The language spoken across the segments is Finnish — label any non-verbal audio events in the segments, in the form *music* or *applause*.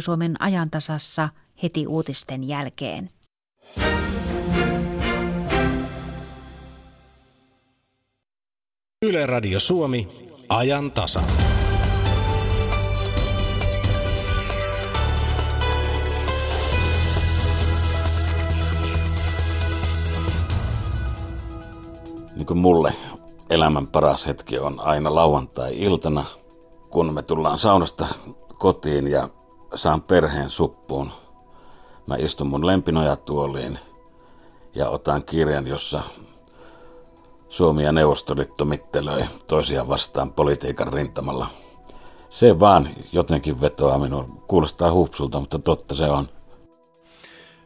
Suomen ajantasassa heti uutisten jälkeen. Yle Radio Suomi, ajan tasa. Niin kuin mulle elämän paras hetki on aina lauantai-iltana, kun me tullaan saunasta kotiin ja saan perheen suppuun. Mä istun mun lempinojatuoliin ja otan kirjan, jossa Suomi ja Neuvostoliitto mittelöi toisiaan vastaan politiikan rintamalla. Se vaan jotenkin vetoaa minun. Kuulostaa hupsulta, mutta totta se on.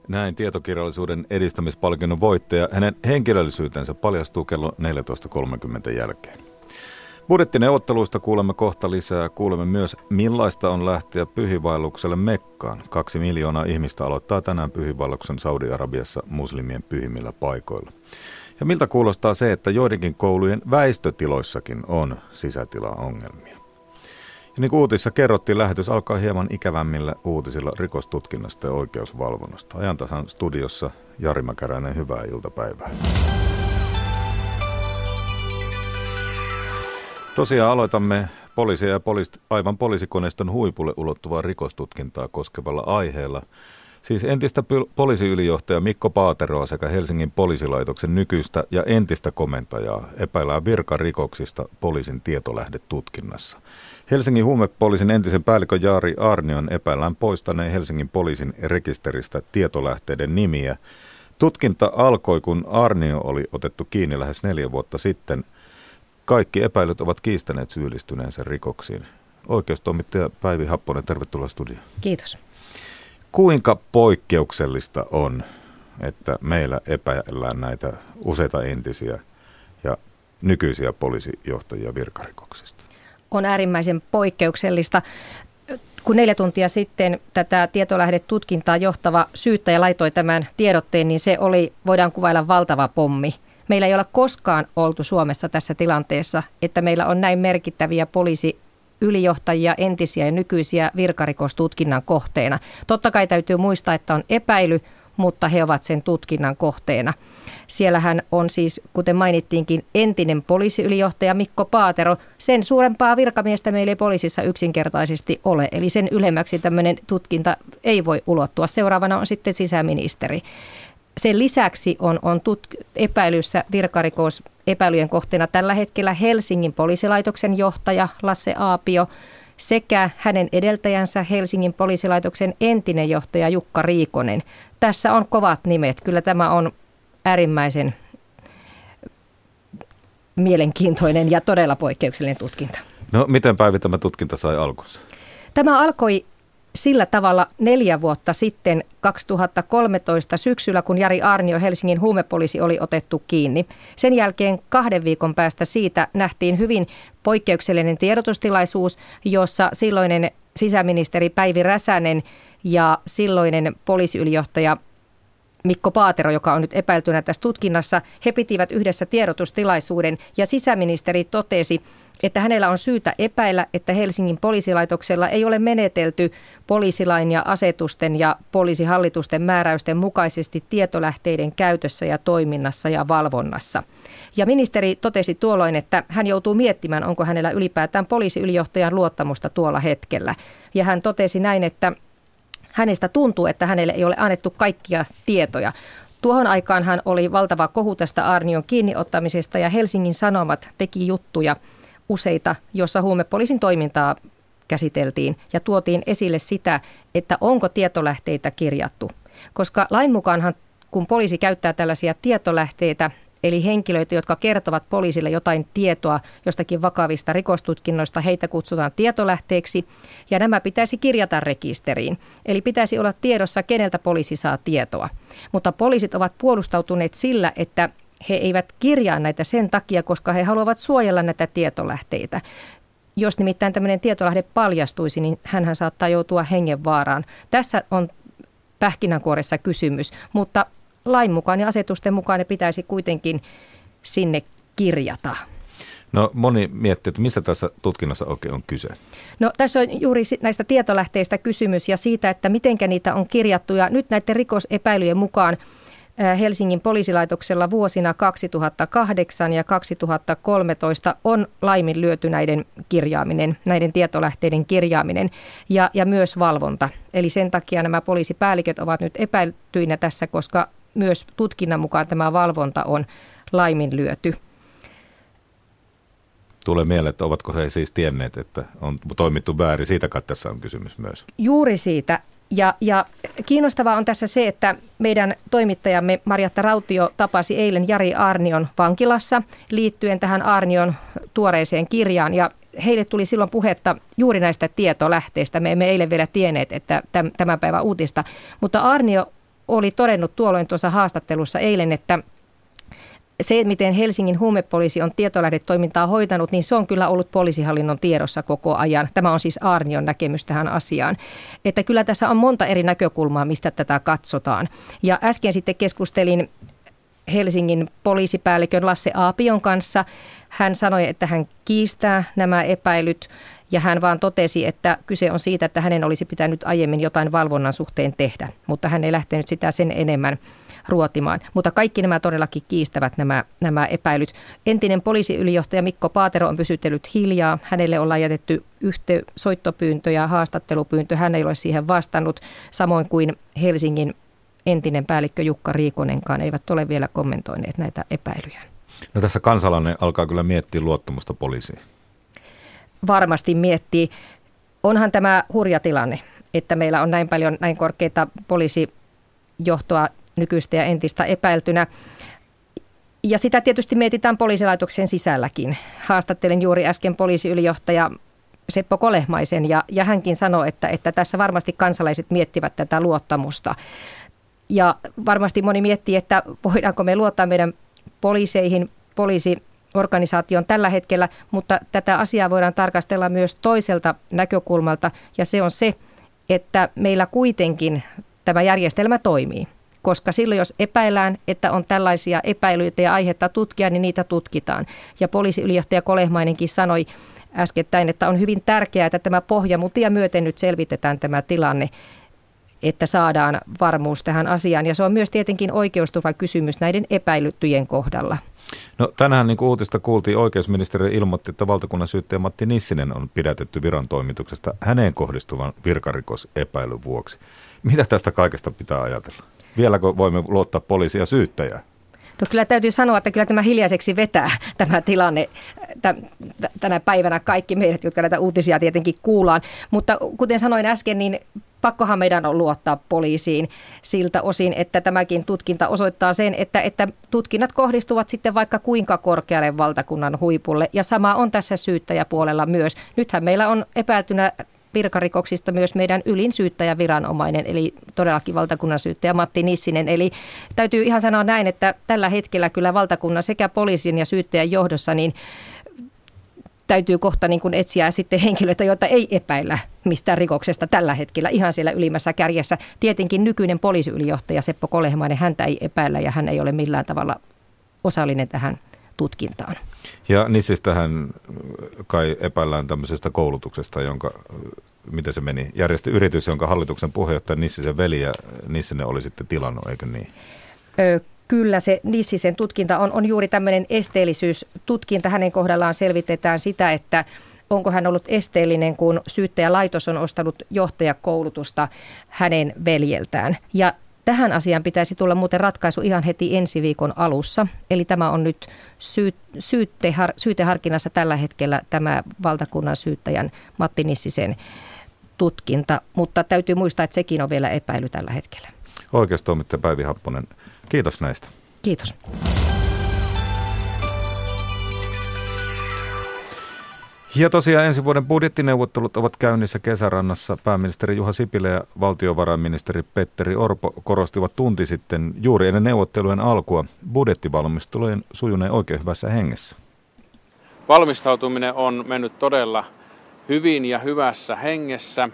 Näin tietokirjallisuuden edistämispalkinnon voittaja. Hänen henkilöllisyytensä paljastuu kello 14.30 jälkeen. Budjettineuvotteluista kuulemme kohta lisää. Kuulemme myös, millaista on lähteä pyhivailukselle Mekkaan. Kaksi miljoonaa ihmistä aloittaa tänään pyhivalluksen Saudi-Arabiassa muslimien pyhimmillä paikoilla. Ja miltä kuulostaa se, että joidenkin koulujen väistötiloissakin on sisätilaongelmia. Ja niin kuin uutissa kerrottiin, lähetys alkaa hieman ikävämmillä uutisilla rikostutkinnasta ja oikeusvalvonnasta. Ajantasan studiossa Jari Mäkäräinen, hyvää iltapäivää. Tosiaan aloitamme poliisia ja poliis, aivan poliisikoneiston huipulle ulottuvaa rikostutkintaa koskevalla aiheella. Siis entistä poliisiylijohtaja Mikko Paateroa sekä Helsingin poliisilaitoksen nykyistä ja entistä komentajaa epäillään virkarikoksista poliisin tietolähdetutkinnassa. Helsingin huumepoliisin entisen päällikön Jaari Arnion epäillään poistaneen Helsingin poliisin rekisteristä tietolähteiden nimiä. Tutkinta alkoi, kun Arnio oli otettu kiinni lähes neljä vuotta sitten – kaikki epäilyt ovat kiistäneet syyllistyneensä rikoksiin. Oikeustoimittaja Päivi Happonen, tervetuloa studioon. Kiitos. Kuinka poikkeuksellista on, että meillä epäillään näitä useita entisiä ja nykyisiä poliisijohtajia virkarikoksista? On äärimmäisen poikkeuksellista. Kun neljä tuntia sitten tätä tietolähdetutkintaa johtava syyttäjä laitoi tämän tiedotteen, niin se oli, voidaan kuvailla valtava pommi – Meillä ei ole koskaan oltu Suomessa tässä tilanteessa, että meillä on näin merkittäviä poliisi ylijohtajia, entisiä ja nykyisiä virkarikostutkinnan kohteena. Totta kai täytyy muistaa, että on epäily, mutta he ovat sen tutkinnan kohteena. Siellähän on siis, kuten mainittiinkin, entinen poliisiylijohtaja Mikko Paatero. Sen suurempaa virkamiestä meillä ei poliisissa yksinkertaisesti ole, eli sen ylemmäksi tämmöinen tutkinta ei voi ulottua. Seuraavana on sitten sisäministeri. Sen lisäksi on, on tut, epäilyssä virkarikos epäilyjen kohteena tällä hetkellä Helsingin poliisilaitoksen johtaja Lasse Aapio sekä hänen edeltäjänsä Helsingin poliisilaitoksen entinen johtaja Jukka Riikonen. Tässä on kovat nimet. Kyllä tämä on äärimmäisen mielenkiintoinen ja todella poikkeuksellinen tutkinta. No miten Päivi tämä tutkinta sai alkunsa? Tämä alkoi sillä tavalla neljä vuotta sitten 2013 syksyllä, kun Jari Arnio Helsingin huumepoliisi oli otettu kiinni. Sen jälkeen kahden viikon päästä siitä nähtiin hyvin poikkeuksellinen tiedotustilaisuus, jossa silloinen sisäministeri Päivi Räsänen ja silloinen poliisiylijohtaja Mikko Paatero, joka on nyt epäiltynä tässä tutkinnassa, he pitivät yhdessä tiedotustilaisuuden ja sisäministeri totesi, että hänellä on syytä epäillä, että Helsingin poliisilaitoksella ei ole menetelty poliisilain ja asetusten ja poliisihallitusten määräysten mukaisesti tietolähteiden käytössä ja toiminnassa ja valvonnassa. Ja ministeri totesi tuolloin, että hän joutuu miettimään, onko hänellä ylipäätään poliisiylijohtajan luottamusta tuolla hetkellä. Ja hän totesi näin, että hänestä tuntuu, että hänelle ei ole annettu kaikkia tietoja. Tuohon aikaan hän oli valtava kohu tästä Arnion kiinniottamisesta ja Helsingin Sanomat teki juttuja – useita, jossa huumepoliisin toimintaa käsiteltiin ja tuotiin esille sitä, että onko tietolähteitä kirjattu. Koska lain mukaanhan, kun poliisi käyttää tällaisia tietolähteitä, eli henkilöitä, jotka kertovat poliisille jotain tietoa jostakin vakavista rikostutkinnoista, heitä kutsutaan tietolähteeksi, ja nämä pitäisi kirjata rekisteriin. Eli pitäisi olla tiedossa, keneltä poliisi saa tietoa. Mutta poliisit ovat puolustautuneet sillä, että he eivät kirjaa näitä sen takia, koska he haluavat suojella näitä tietolähteitä. Jos nimittäin tämmöinen tietolähde paljastuisi, niin hän saattaa joutua hengenvaaraan. Tässä on pähkinänkuoressa kysymys, mutta lain mukaan ja asetusten mukaan ne pitäisi kuitenkin sinne kirjata. No moni miettii, että mistä tässä tutkinnassa oikein on kyse? No tässä on juuri näistä tietolähteistä kysymys ja siitä, että miten niitä on kirjattu. Ja nyt näiden rikosepäilyjen mukaan Helsingin poliisilaitoksella vuosina 2008 ja 2013 on laiminlyöty näiden kirjaaminen, näiden tietolähteiden kirjaaminen ja, ja myös valvonta. Eli sen takia nämä poliisipäälliköt ovat nyt epäiltyinä tässä, koska myös tutkinnan mukaan tämä valvonta on laiminlyöty. Tulee mieleen, että ovatko he siis tienneet, että on toimittu väärin. Siitä kai tässä on kysymys myös. Juuri siitä. Ja, ja kiinnostavaa on tässä se, että meidän toimittajamme Marjatta Rautio tapasi eilen Jari Arnion vankilassa liittyen tähän Arnion tuoreeseen kirjaan. Ja heille tuli silloin puhetta juuri näistä tietolähteistä. Me emme eilen vielä tienneet, että tämän päivän uutista. Mutta Arnio oli todennut tuolloin tuossa haastattelussa eilen, että se, miten Helsingin huumepoliisi on tietolähdetoimintaa hoitanut, niin se on kyllä ollut poliisihallinnon tiedossa koko ajan. Tämä on siis Arnion näkemys tähän asiaan. Että kyllä tässä on monta eri näkökulmaa, mistä tätä katsotaan. Ja äsken sitten keskustelin Helsingin poliisipäällikön Lasse Aapion kanssa. Hän sanoi, että hän kiistää nämä epäilyt ja hän vaan totesi, että kyse on siitä, että hänen olisi pitänyt aiemmin jotain valvonnan suhteen tehdä, mutta hän ei lähtenyt sitä sen enemmän ruotimaan. Mutta kaikki nämä todellakin kiistävät nämä, nämä epäilyt. Entinen poliisiylijohtaja Mikko Paatero on pysytellyt hiljaa. Hänelle ollaan jätetty yhte soittopyyntö ja haastattelupyyntö. Hän ei ole siihen vastannut, samoin kuin Helsingin entinen päällikkö Jukka Riikonenkaan eivät ole vielä kommentoineet näitä epäilyjä. No tässä kansalainen alkaa kyllä miettiä luottamusta poliisiin. Varmasti miettii. Onhan tämä hurja tilanne, että meillä on näin paljon näin korkeita poliisijohtoa nykyistä ja entistä epäiltynä. Ja sitä tietysti mietitään poliisilaitoksen sisälläkin. Haastattelin juuri äsken poliisiylijohtaja Seppo Kolehmaisen ja, ja hänkin sanoi, että, että tässä varmasti kansalaiset miettivät tätä luottamusta. Ja varmasti moni miettii, että voidaanko me luottaa meidän poliiseihin, poliisiorganisaation tällä hetkellä, mutta tätä asiaa voidaan tarkastella myös toiselta näkökulmalta ja se on se, että meillä kuitenkin tämä järjestelmä toimii koska silloin jos epäillään, että on tällaisia epäilyitä ja aihetta tutkia, niin niitä tutkitaan. Ja poliisiylijohtaja Kolehmainenkin sanoi äskettäin, että on hyvin tärkeää, että tämä pohjamutia myöten nyt selvitetään tämä tilanne että saadaan varmuus tähän asiaan. Ja se on myös tietenkin kysymys näiden epäilyttyjen kohdalla. No tänään niin uutista kuultiin, oikeusministeri ilmoitti, että valtakunnan syyttäjä Matti Nissinen on pidätetty viran toimituksesta häneen kohdistuvan virkarikosepäilyn vuoksi. Mitä tästä kaikesta pitää ajatella? Vieläkö voimme luottaa poliisia syyttäjää? No kyllä täytyy sanoa, että kyllä tämä hiljaiseksi vetää *laughs* tämä tilanne tänä päivänä kaikki meidät, jotka näitä uutisia tietenkin kuullaan. Mutta kuten sanoin äsken, niin pakkohan meidän on luottaa poliisiin siltä osin, että tämäkin tutkinta osoittaa sen, että, että tutkinnat kohdistuvat sitten vaikka kuinka korkealle valtakunnan huipulle. Ja sama on tässä syyttäjäpuolella myös. Nythän meillä on epäiltynä virkarikoksista myös meidän ylin syyttäjäviranomainen, eli todellakin valtakunnan syyttäjä Matti Nissinen. Eli täytyy ihan sanoa näin, että tällä hetkellä kyllä valtakunnan sekä poliisin ja syyttäjän johdossa, niin täytyy kohta niin kuin etsiä sitten henkilöitä, joita ei epäillä mistään rikoksesta tällä hetkellä ihan siellä ylimmässä kärjessä. Tietenkin nykyinen poliisiylijohtaja Seppo Kolehmainen, häntä ei epäillä ja hän ei ole millään tavalla osallinen tähän tutkintaan. Ja Nissistähän kai epäillään tämmöisestä koulutuksesta, jonka, miten se meni, järjesti yritys, jonka hallituksen puheenjohtaja Nissisen veli ja Nissinen oli sitten tilannut, eikö niin? Ö, Kyllä se Nissisen tutkinta on, on juuri tämmöinen esteellisyystutkinta. Hänen kohdallaan selvitetään sitä, että onko hän ollut esteellinen, kun syyttäjälaitos on ostanut johtajakoulutusta hänen veljeltään. Ja Tähän asiaan pitäisi tulla muuten ratkaisu ihan heti ensi viikon alussa. Eli tämä on nyt syy, syyttehar, syyteharkinnassa tällä hetkellä tämä valtakunnan syyttäjän Matti Nissisen tutkinta, mutta täytyy muistaa, että sekin on vielä epäily tällä hetkellä. Oikeustoimittaja Päivi Happonen, kiitos näistä. Kiitos. Ja tosiaan ensi vuoden budjettineuvottelut ovat käynnissä kesärannassa. Pääministeri Juha Sipilä ja valtiovarainministeri Petteri Orpo korostivat tunti sitten juuri ennen neuvottelujen alkua budjettivalmistelujen sujuneen oikein hyvässä hengessä. Valmistautuminen on mennyt todella hyvin ja hyvässä hengessä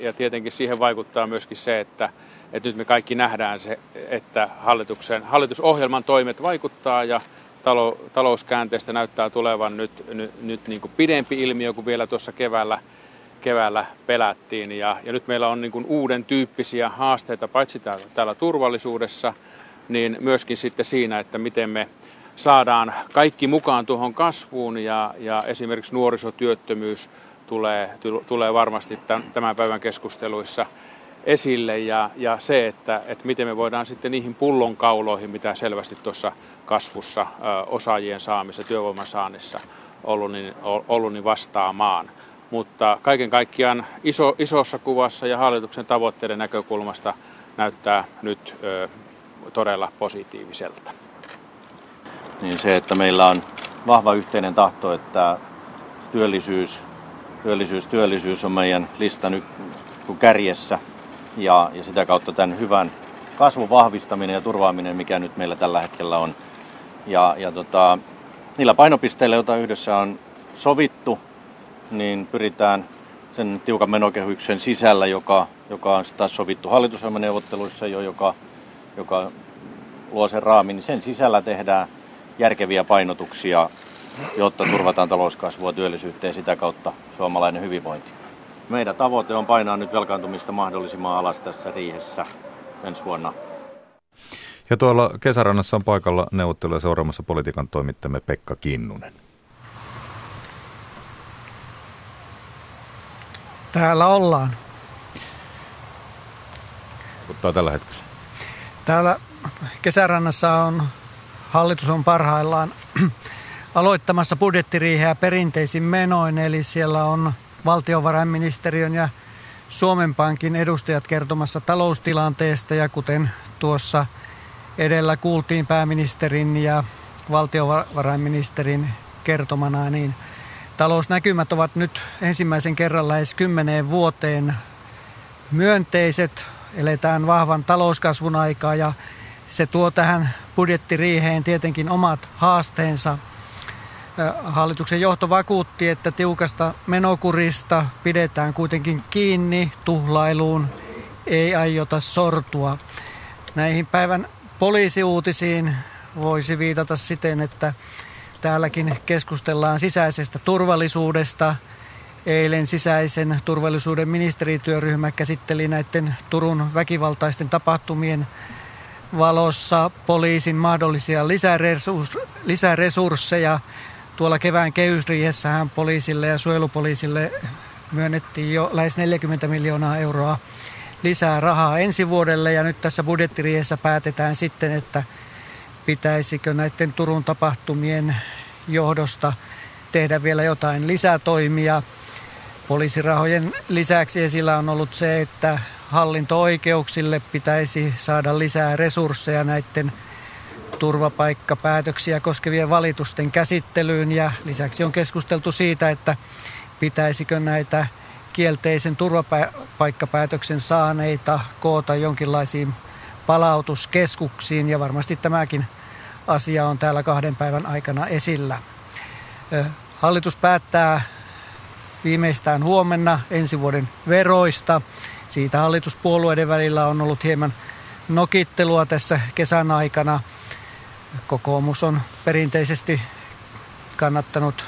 ja tietenkin siihen vaikuttaa myöskin se, että, että nyt me kaikki nähdään se, että hallituksen, hallitusohjelman toimet vaikuttaa ja talouskäänteestä näyttää tulevan nyt, nyt, nyt niin kuin pidempi ilmiö kuin vielä tuossa keväällä, keväällä pelättiin. Ja, ja nyt meillä on niin kuin uuden tyyppisiä haasteita paitsi täällä, täällä turvallisuudessa, niin myöskin sitten siinä, että miten me saadaan kaikki mukaan tuohon kasvuun ja, ja esimerkiksi nuorisotyöttömyys tulee, tulee varmasti tämän päivän keskusteluissa esille ja, ja se, että, että miten me voidaan sitten niihin pullonkauloihin, mitä selvästi tuossa kasvussa osaajien saamissa, työvoiman saannissa ollut, niin, ollut, niin vastaamaan. Mutta kaiken kaikkiaan iso, isossa kuvassa ja hallituksen tavoitteiden näkökulmasta näyttää nyt ö, todella positiiviselta. Niin se, että meillä on vahva yhteinen tahto, että työllisyys, työllisyys, työllisyys on meidän listan kärjessä ja, ja sitä kautta tämän hyvän kasvun vahvistaminen ja turvaaminen, mikä nyt meillä tällä hetkellä on. Ja, ja tota, niillä painopisteillä, joita yhdessä on sovittu, niin pyritään sen tiukan menokehyksen sisällä, joka, joka on taas sovittu hallitusohjelmaneuvotteluissa jo, joka, joka luo sen raamin, niin sen sisällä tehdään järkeviä painotuksia, jotta turvataan talouskasvua, työllisyyttä ja sitä kautta suomalainen hyvinvointi. Meidän tavoite on painaa nyt velkaantumista mahdollisimman alas tässä riihessä ensi vuonna. Ja tuolla kesärannassa on paikalla neuvotteluja seuraamassa politiikan toimittamme Pekka Kinnunen. Täällä ollaan. Vaikuttaa tällä hetkellä. Täällä kesärannassa on, hallitus on parhaillaan *clears throat* aloittamassa budjettiriiheä perinteisin menoin, eli siellä on valtiovarainministeriön ja Suomen Pankin edustajat kertomassa taloustilanteesta ja kuten tuossa edellä kuultiin pääministerin ja valtiovarainministerin kertomana, niin talousnäkymät ovat nyt ensimmäisen kerran lähes kymmeneen vuoteen myönteiset. Eletään vahvan talouskasvun aikaa ja se tuo tähän budjettiriiheen tietenkin omat haasteensa – Hallituksen johto vakuutti, että tiukasta menokurista pidetään kuitenkin kiinni tuhlailuun, ei aiota sortua. Näihin päivän poliisiuutisiin voisi viitata siten, että täälläkin keskustellaan sisäisestä turvallisuudesta. Eilen sisäisen turvallisuuden ministerityöryhmä käsitteli näiden Turun väkivaltaisten tapahtumien valossa poliisin mahdollisia lisäresursseja Tuolla kevään kehysriihessähän poliisille ja suojelupoliisille myönnettiin jo lähes 40 miljoonaa euroa lisää rahaa ensi vuodelle ja nyt tässä budjettiriihessä päätetään sitten, että pitäisikö näiden Turun tapahtumien johdosta tehdä vielä jotain lisätoimia. Poliisirahojen lisäksi esillä on ollut se, että hallinto-oikeuksille pitäisi saada lisää resursseja näiden turvapaikkapäätöksiä koskevien valitusten käsittelyyn ja lisäksi on keskusteltu siitä, että pitäisikö näitä kielteisen turvapaikkapäätöksen saaneita koota jonkinlaisiin palautuskeskuksiin ja varmasti tämäkin asia on täällä kahden päivän aikana esillä. Hallitus päättää viimeistään huomenna ensi vuoden veroista. Siitä hallituspuolueiden välillä on ollut hieman nokittelua tässä kesän aikana – Kokoomus on perinteisesti kannattanut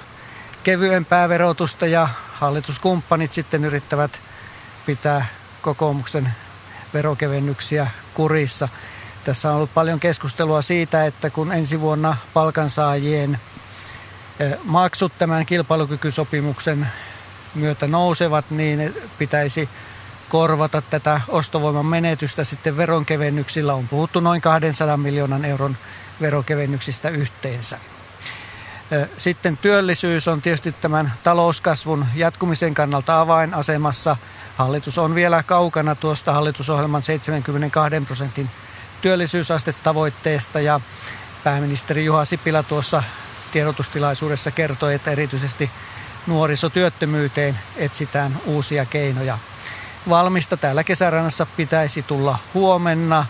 kevyempää verotusta ja hallituskumppanit sitten yrittävät pitää kokoomuksen verokevennyksiä kurissa. Tässä on ollut paljon keskustelua siitä, että kun ensi vuonna palkansaajien eh, maksut tämän kilpailukykysopimuksen myötä nousevat, niin pitäisi korvata tätä ostovoiman menetystä sitten veronkevennyksillä. On puhuttu noin 200 miljoonan euron verokevennyksistä yhteensä. Sitten työllisyys on tietysti tämän talouskasvun jatkumisen kannalta avainasemassa. Hallitus on vielä kaukana tuosta hallitusohjelman 72 prosentin työllisyysastetavoitteesta ja pääministeri Juha Sipilä tuossa tiedotustilaisuudessa kertoi, että erityisesti nuorisotyöttömyyteen etsitään uusia keinoja. Valmista täällä kesärannassa pitäisi tulla huomenna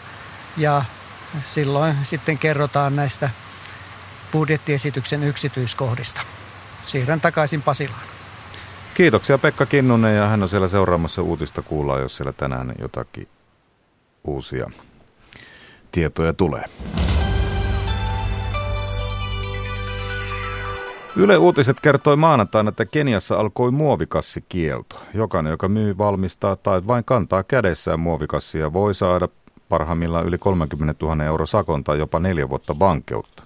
ja silloin sitten kerrotaan näistä budjettiesityksen yksityiskohdista. Siirrän takaisin Pasilaan. Kiitoksia Pekka Kinnunen ja hän on siellä seuraamassa uutista kuullaan, jos siellä tänään jotakin uusia tietoja tulee. Yle Uutiset kertoi maanantaina, että Keniassa alkoi muovikassikielto. Jokainen, joka myy, valmistaa tai vain kantaa kädessään muovikassia, voi saada parhaimmillaan yli 30 000 euro sakon tai jopa neljä vuotta vankeutta.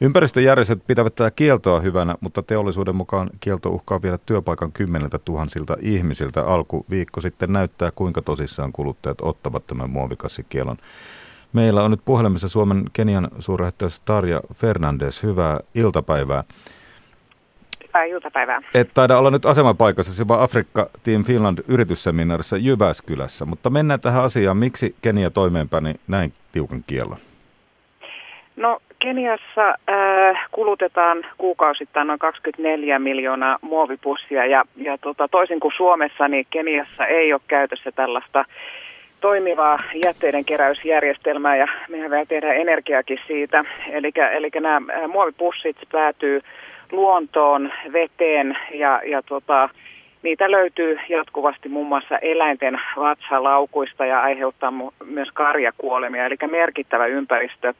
Ympäristöjärjestöt pitävät tätä kieltoa hyvänä, mutta teollisuuden mukaan kielto uhkaa viedä työpaikan kymmeneltä tuhansilta ihmisiltä. Alku viikko sitten näyttää, kuinka tosissaan kuluttajat ottavat tämän muovikassikielon. Meillä on nyt puhelimessa Suomen Kenian suurlähettiläs Tarja Fernandes. Hyvää iltapäivää. Hyvää iltapäivää. Et taida olla nyt asemapaikassa, vaan Afrikka Team Finland yritysseminaarissa Jyväskylässä. Mutta mennään tähän asiaan. Miksi Kenia toimeenpani näin tiukan kiellon? No Keniassa äh, kulutetaan kuukausittain noin 24 miljoonaa muovipussia ja, ja tota, toisin kuin Suomessa, niin Keniassa ei ole käytössä tällaista toimivaa jätteiden keräysjärjestelmää ja mehän vielä tehdään energiakin siitä. Eli nämä äh, muovipussit päätyy luontoon, veteen ja, ja tota, niitä löytyy jatkuvasti muun muassa eläinten vatsalaukuista ja aiheuttaa myös karjakuolemia, eli merkittävä ympäristö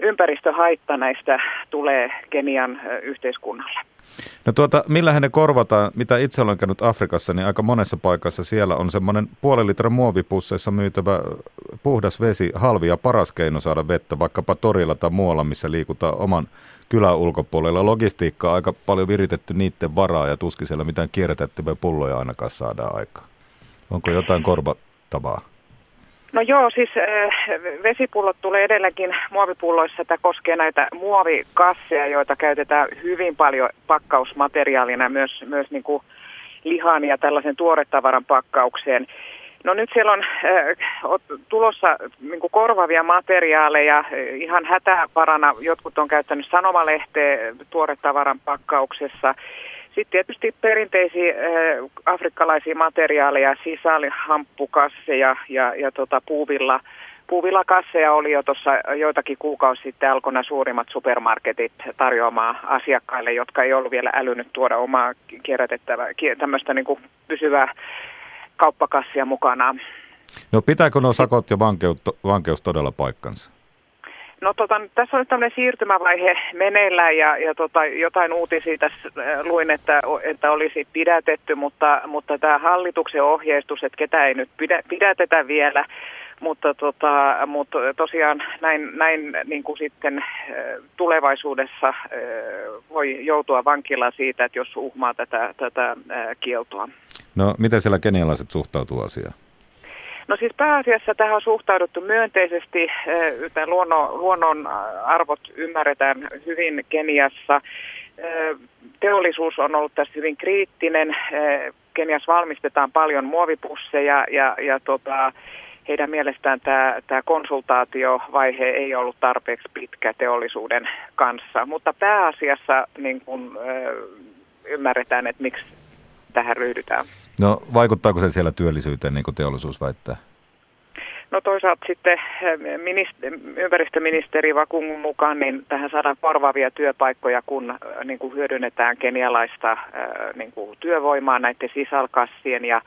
ympäristöhaitta näistä tulee Kenian yhteiskunnalle. No tuota, millä ne korvataan, mitä itse olen käynyt Afrikassa, niin aika monessa paikassa siellä on semmoinen puolen litran muovipusseissa myytävä puhdas vesi, halvi ja paras keino saada vettä, vaikkapa torilla tai muualla, missä liikutaan oman kylän ulkopuolella. Logistiikkaa aika paljon viritetty niiden varaa ja tuskin siellä mitään kierrätettyviä pulloja ainakaan saadaan aikaan. Onko jotain korvattavaa? No joo, siis äh, vesipullot tulee edelleenkin muovipulloissa. Tämä koskee näitä muovikasseja, joita käytetään hyvin paljon pakkausmateriaalina myös, myös niin kuin lihan ja tällaisen tuoretavaran pakkaukseen. No nyt siellä on äh, tulossa niin kuin korvaavia materiaaleja ihan hätävarana. Jotkut on käyttänyt sanomalehteä tuoretavaran pakkauksessa. Sitten tietysti perinteisiä äh, afrikkalaisia materiaaleja, sisälhamppukasseja ja, ja tota puuvilla, puuvillakasseja oli jo tuossa joitakin kuukausi sitten alkoi nämä suurimmat supermarketit tarjoamaan asiakkaille, jotka ei ollut vielä älynyt tuoda omaa kierrätettävää, tämmöistä niin kuin pysyvää kauppakassia mukanaan. No pitääkö nuo sakot ja vankeus todella paikkansa? No tota, tässä on tämmöinen siirtymävaihe meneillään ja, ja tota, jotain uutisia tässä äh, luin, että, että olisi pidätetty, mutta, mutta tämä hallituksen ohjeistus, että ketä ei nyt pidä, pidätetä vielä, mutta, tota, mutta tosiaan näin, näin niin kuin sitten äh, tulevaisuudessa äh, voi joutua vankilaan siitä, että jos uhmaa tätä, tätä kieltoa. No miten siellä kenialaiset suhtautuu asiaan? No siis pääasiassa tähän on suhtauduttu myönteisesti. Tämä luonnon, luonnon arvot ymmärretään hyvin Keniassa. Teollisuus on ollut tässä hyvin kriittinen. Keniassa valmistetaan paljon muovipusseja ja, ja tota, heidän mielestään tämä, tämä konsultaatiovaihe ei ollut tarpeeksi pitkä teollisuuden kanssa. Mutta pääasiassa niin kun, ymmärretään, että miksi tähän ryhdytään. No vaikuttaako se siellä työllisyyteen, niin kuin teollisuus väittää? No toisaalta sitten eh, minist- ympäristöministeri Vakungun mukaan niin tähän saadaan korvaavia työpaikkoja, kun eh, niin kuin hyödynnetään kenialaista eh, niin kuin työvoimaa näiden sisälkassien ja,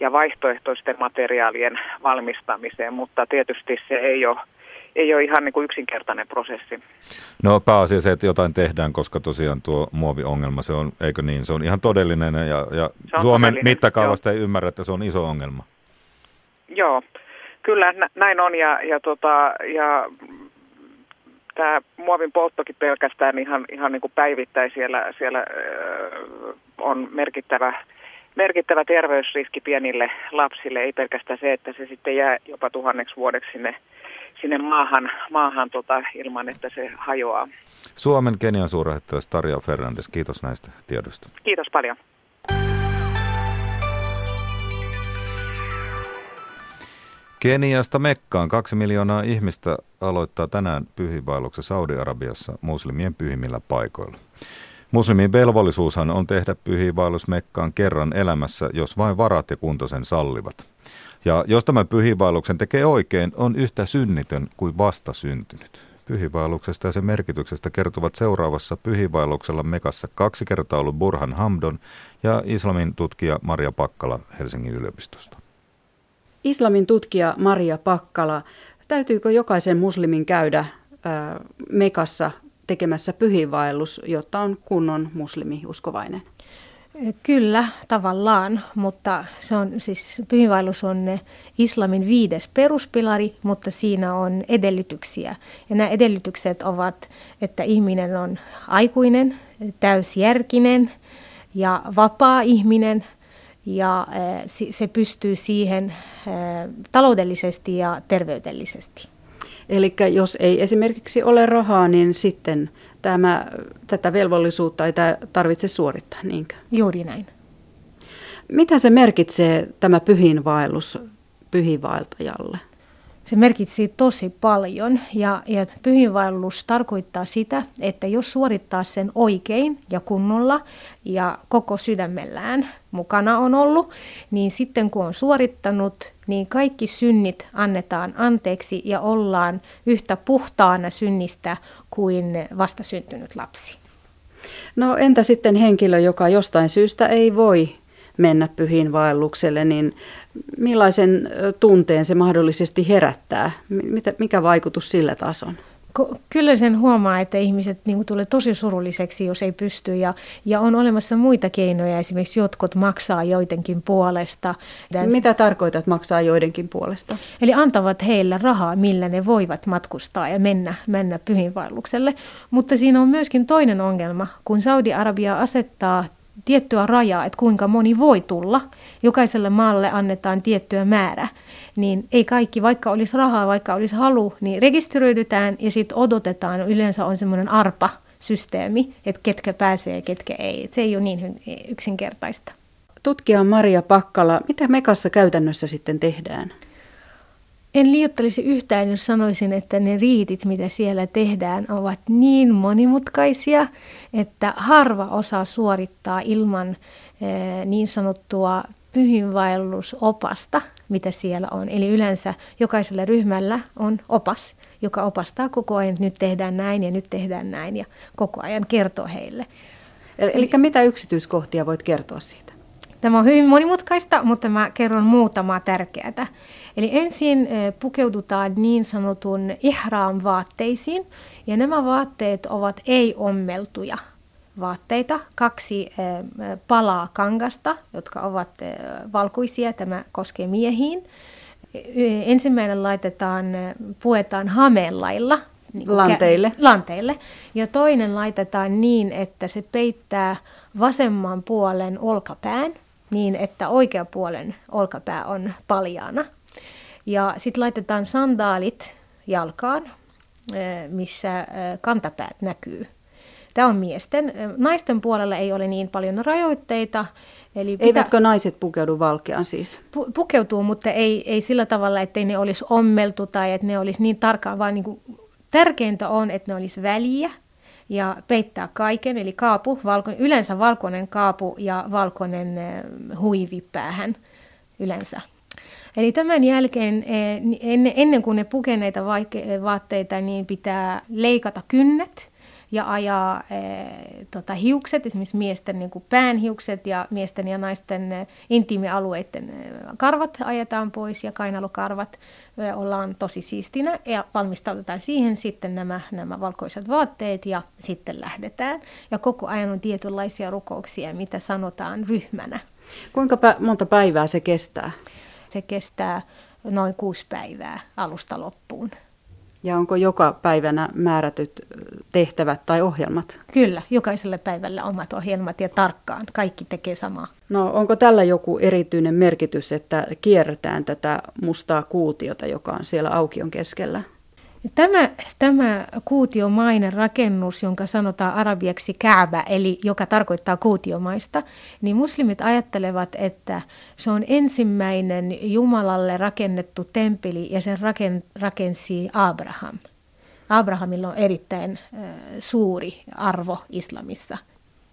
ja vaihtoehtoisten materiaalien valmistamiseen, mutta tietysti se ei ole ei ole ihan niin kuin yksinkertainen prosessi. No pääasia se, että jotain tehdään, koska tosiaan tuo muoviongelma, se on, eikö niin, se on ihan todellinen ja, ja Suomen todellinen, mittakaavasta joo. ei ymmärrä, että se on iso ongelma. Joo, kyllä näin on ja, ja, tota, ja tämä muovin polttokin pelkästään ihan, ihan niin kuin päivittäin siellä, siellä on merkittävä merkittävä terveysriski pienille lapsille, ei pelkästään se, että se sitten jää jopa tuhanneksi vuodeksi sinne sinne maahan, maahan tota, ilman, että se hajoaa. Suomen Kenian suurlähettiläs Tarja Fernandes, kiitos näistä tiedosta. Kiitos paljon. Keniasta Mekkaan kaksi miljoonaa ihmistä aloittaa tänään pyhiinvaelluksen Saudi-Arabiassa muslimien pyhimmillä paikoilla. Muslimin velvollisuushan on tehdä pyhiinvaellus Mekkaan kerran elämässä, jos vain varat ja kunto sen sallivat. Ja jos tämän pyhiinvaelluksen tekee oikein, on yhtä synnitön kuin vasta syntynyt. Ja sen merkityksestä kertovat seuraavassa pyhiinvaelluksella Mekassa kaksi kertaa ollut Burhan Hamdon ja islamin tutkija Maria Pakkala Helsingin yliopistosta. Islamin tutkija Maria Pakkala, täytyykö jokaisen muslimin käydä Mekassa tekemässä pyhiinvaellus, jotta on kunnon muslimiuskovainen? Kyllä, tavallaan, mutta se on siis pyhiinvaellus on islamin viides peruspilari, mutta siinä on edellytyksiä. Ja nämä edellytykset ovat, että ihminen on aikuinen, täysjärkinen ja vapaa ihminen ja se pystyy siihen taloudellisesti ja terveydellisesti. Eli jos ei esimerkiksi ole rahaa, niin sitten tämä, tätä velvollisuutta ei tarvitse suorittaa, niinkö? Juuri näin. Mitä se merkitsee tämä pyhinvaellus pyhinvaeltajalle? Se merkitsee tosi paljon ja, ja pyhinvaellus tarkoittaa sitä, että jos suorittaa sen oikein ja kunnolla ja koko sydämellään mukana on ollut, niin sitten kun on suorittanut, niin kaikki synnit annetaan anteeksi ja ollaan yhtä puhtaana synnistä kuin vastasyntynyt lapsi. No entä sitten henkilö, joka jostain syystä ei voi mennä pyhiin vaellukselle, niin millaisen tunteen se mahdollisesti herättää? Mikä vaikutus sillä taas on? Kyllä sen huomaa, että ihmiset niin tulee tosi surulliseksi, jos ei pysty. Ja, ja on olemassa muita keinoja, esimerkiksi jotkut maksaa joidenkin puolesta. Mitä tarkoitat maksaa joidenkin puolesta? Eli antavat heille rahaa, millä ne voivat matkustaa ja mennä, mennä pyhinvaellukselle. Mutta siinä on myöskin toinen ongelma, kun Saudi-Arabia asettaa tiettyä rajaa, että kuinka moni voi tulla. Jokaiselle maalle annetaan tiettyä määrä. Niin ei kaikki, vaikka olisi rahaa, vaikka olisi halu, niin rekisteröidytään ja sitten odotetaan. Yleensä on semmoinen arpa systeemi, että ketkä pääsee ja ketkä ei. Et se ei ole niin yksinkertaista. Tutkija Maria Pakkala, mitä Mekassa käytännössä sitten tehdään? En liioittelisi yhtään, jos sanoisin, että ne riitit, mitä siellä tehdään, ovat niin monimutkaisia, että harva osaa suorittaa ilman eh, niin sanottua pyhinvaellusopasta, mitä siellä on. Eli yleensä jokaisella ryhmällä on opas, joka opastaa koko ajan, että nyt tehdään näin ja nyt tehdään näin ja koko ajan kertoo heille. Eli mitä yksityiskohtia voit kertoa siitä? Tämä on hyvin monimutkaista, mutta mä kerron muutamaa tärkeää. Eli ensin pukeudutaan niin sanotun ihraam-vaatteisiin, ja nämä vaatteet ovat ei-ommeltuja vaatteita, kaksi palaa kangasta, jotka ovat valkoisia, tämä koskee miehiin. Ensimmäinen laitetaan, puetaan hameen lailla, niin lanteille. lanteille. Ja toinen laitetaan niin, että se peittää vasemman puolen olkapään, niin että oikea puolen olkapää on paljaana. Ja sitten laitetaan sandaalit jalkaan, missä kantapäät näkyy. Tämä on miesten. Naisten puolella ei ole niin paljon rajoitteita. Eli pitä... Eivätkö naiset pukeudu valkeaan siis? Pu- pukeutuu, mutta ei, ei sillä tavalla, että ne olisi ommeltu tai että ne olisi niin tarkkaan, vaan niin kuin, tärkeintä on, että ne olisi väliä ja peittää kaiken, eli kaapu, valko, yleensä valkoinen kaapu ja valkoinen huivi päähän yleensä. Eli tämän jälkeen, eh, ennen kuin ne pukee näitä vaatteita, niin pitää leikata kynnet ja ajaa e, tota, hiukset, esimerkiksi miesten niin kuin päänhiukset ja miesten ja naisten intiimialueiden karvat ajetaan pois ja kainalokarvat ollaan tosi siistinä ja valmistaudutaan siihen sitten nämä, nämä valkoiset vaatteet ja sitten lähdetään. Ja koko ajan on tietynlaisia rukouksia, mitä sanotaan ryhmänä. Kuinka monta päivää se kestää? Se kestää noin kuusi päivää alusta loppuun. Ja onko joka päivänä määrätyt tehtävät tai ohjelmat? Kyllä, jokaiselle päivällä omat ohjelmat ja tarkkaan. Kaikki tekee samaa. No onko tällä joku erityinen merkitys, että kierretään tätä mustaa kuutiota, joka on siellä aukion keskellä? Tämä, tämä kuutiomainen rakennus, jonka sanotaan arabiaksi kääbä, eli joka tarkoittaa kuutiomaista, niin muslimit ajattelevat, että se on ensimmäinen Jumalalle rakennettu temppeli ja sen raken, rakensi Abraham. Abrahamilla on erittäin äh, suuri arvo islamissa.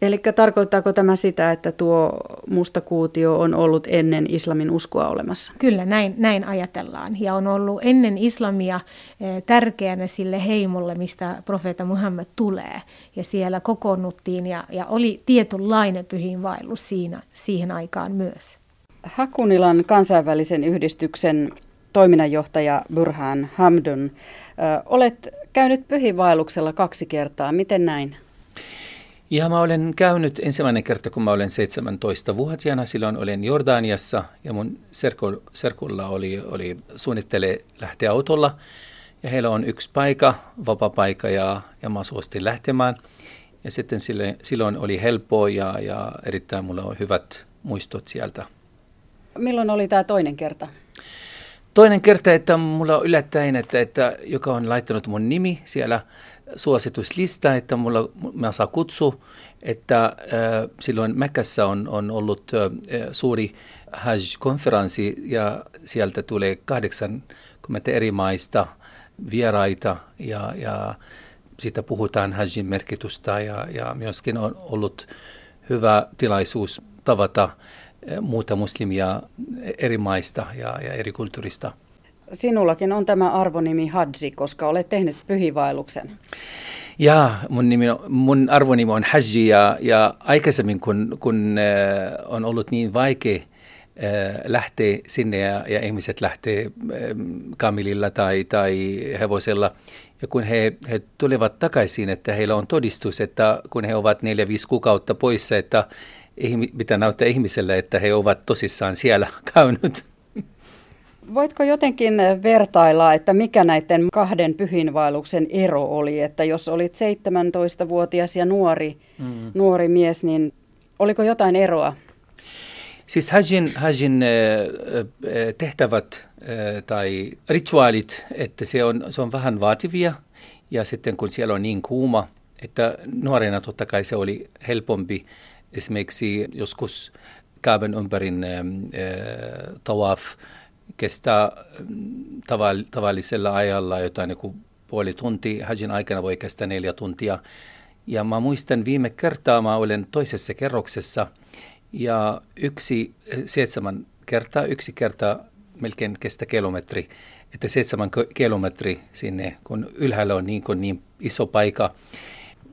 Eli tarkoittaako tämä sitä, että tuo musta kuutio on ollut ennen islamin uskoa olemassa? Kyllä, näin, näin ajatellaan. Ja on ollut ennen islamia eh, tärkeänä sille heimolle, mistä profeetta Muhammed tulee. Ja siellä kokoonnuttiin ja, ja oli tietynlainen pyhiinvaellus siinä, siihen aikaan myös. Hakunilan kansainvälisen yhdistyksen toiminnanjohtaja Burhan Hamdun, olet käynyt pyhivaelluksella kaksi kertaa. Miten näin? Ja mä olen käynyt ensimmäinen kerta, kun mä olen 17-vuotiaana. Silloin olin Jordaniassa ja mun serku, serkulla oli, oli suunnittele lähteä autolla. Ja heillä on yksi paikka, vapaa paikka ja, ja mä suostin lähtemään. Ja sitten sille, silloin oli helppoa ja, ja erittäin mulla on hyvät muistot sieltä. Milloin oli tämä toinen kerta? Toinen kerta, että mulla on yllättäen, että, että joka on laittanut mun nimi siellä suosituslista, että mulla, mä saa kutsu, että äh, silloin Mekässä on, on ollut äh, suuri Hajj-konferenssi ja sieltä tulee 80 eri maista vieraita ja, ja siitä puhutaan Hajjin merkitystä ja, ja myöskin on ollut hyvä tilaisuus tavata muuta muslimia eri maista ja, ja eri kulttuurista. Sinullakin on tämä arvonimi Hadji, koska olet tehnyt pyhivaelluksen. Ja mun, nimi, mun arvonimi on Haji ja, ja aikaisemmin kun, kun äh, on ollut niin vaikea äh, lähteä sinne ja, ja ihmiset lähtee äh, kamililla tai, tai hevosella ja kun he, he tulevat takaisin, että heillä on todistus, että kun he ovat neljä, viisi kuukautta poissa, että mitä näyttää ihmiselle, että he ovat tosissaan siellä *laughs* käynyt. Voitko jotenkin vertailla, että mikä näiden kahden pyhinvaelluksen ero oli? Että jos olit 17-vuotias ja nuori, mm. nuori mies, niin oliko jotain eroa? Siis Hajin, Hajin tehtävät tai rituaalit, että se on, se on vähän vaativia ja sitten kun siellä on niin kuuma, että nuorena totta kai se oli helpompi esimerkiksi joskus Kaaben ympärin äh, tawaf kestää tavall- tavallisella ajalla jotain joku puoli tuntia. Hajin aikana voi kestää neljä tuntia. Ja mä muistan viime kertaa mä olen toisessa kerroksessa ja yksi seitsemän kertaa, yksi kerta melkein kestä kilometri, että seitsemän kilometri sinne, kun ylhäällä on niin, niin iso paikka.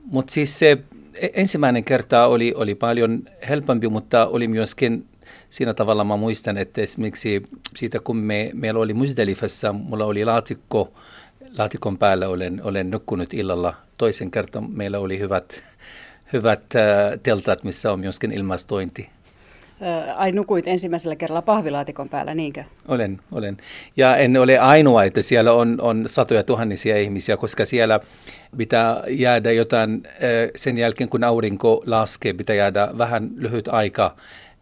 Mutta siis se E, ensimmäinen kerta oli, oli paljon helpompi, mutta oli myöskin siinä tavalla mä muistan, että esimerkiksi siitä kun me, meillä oli Musdelifassa, mulla oli laatikko, laatikon päällä olen, olen nukkunut illalla. Toisen kerran meillä oli hyvät, hyvät äh, teltat, missä on myöskin ilmastointi. Ai nukuit ensimmäisellä kerralla pahvilaatikon päällä, niinkö? Olen, olen. Ja en ole ainoa, että siellä on, on satoja tuhannisia ihmisiä, koska siellä pitää jäädä jotain sen jälkeen, kun aurinko laskee, pitää jäädä vähän lyhyt aika.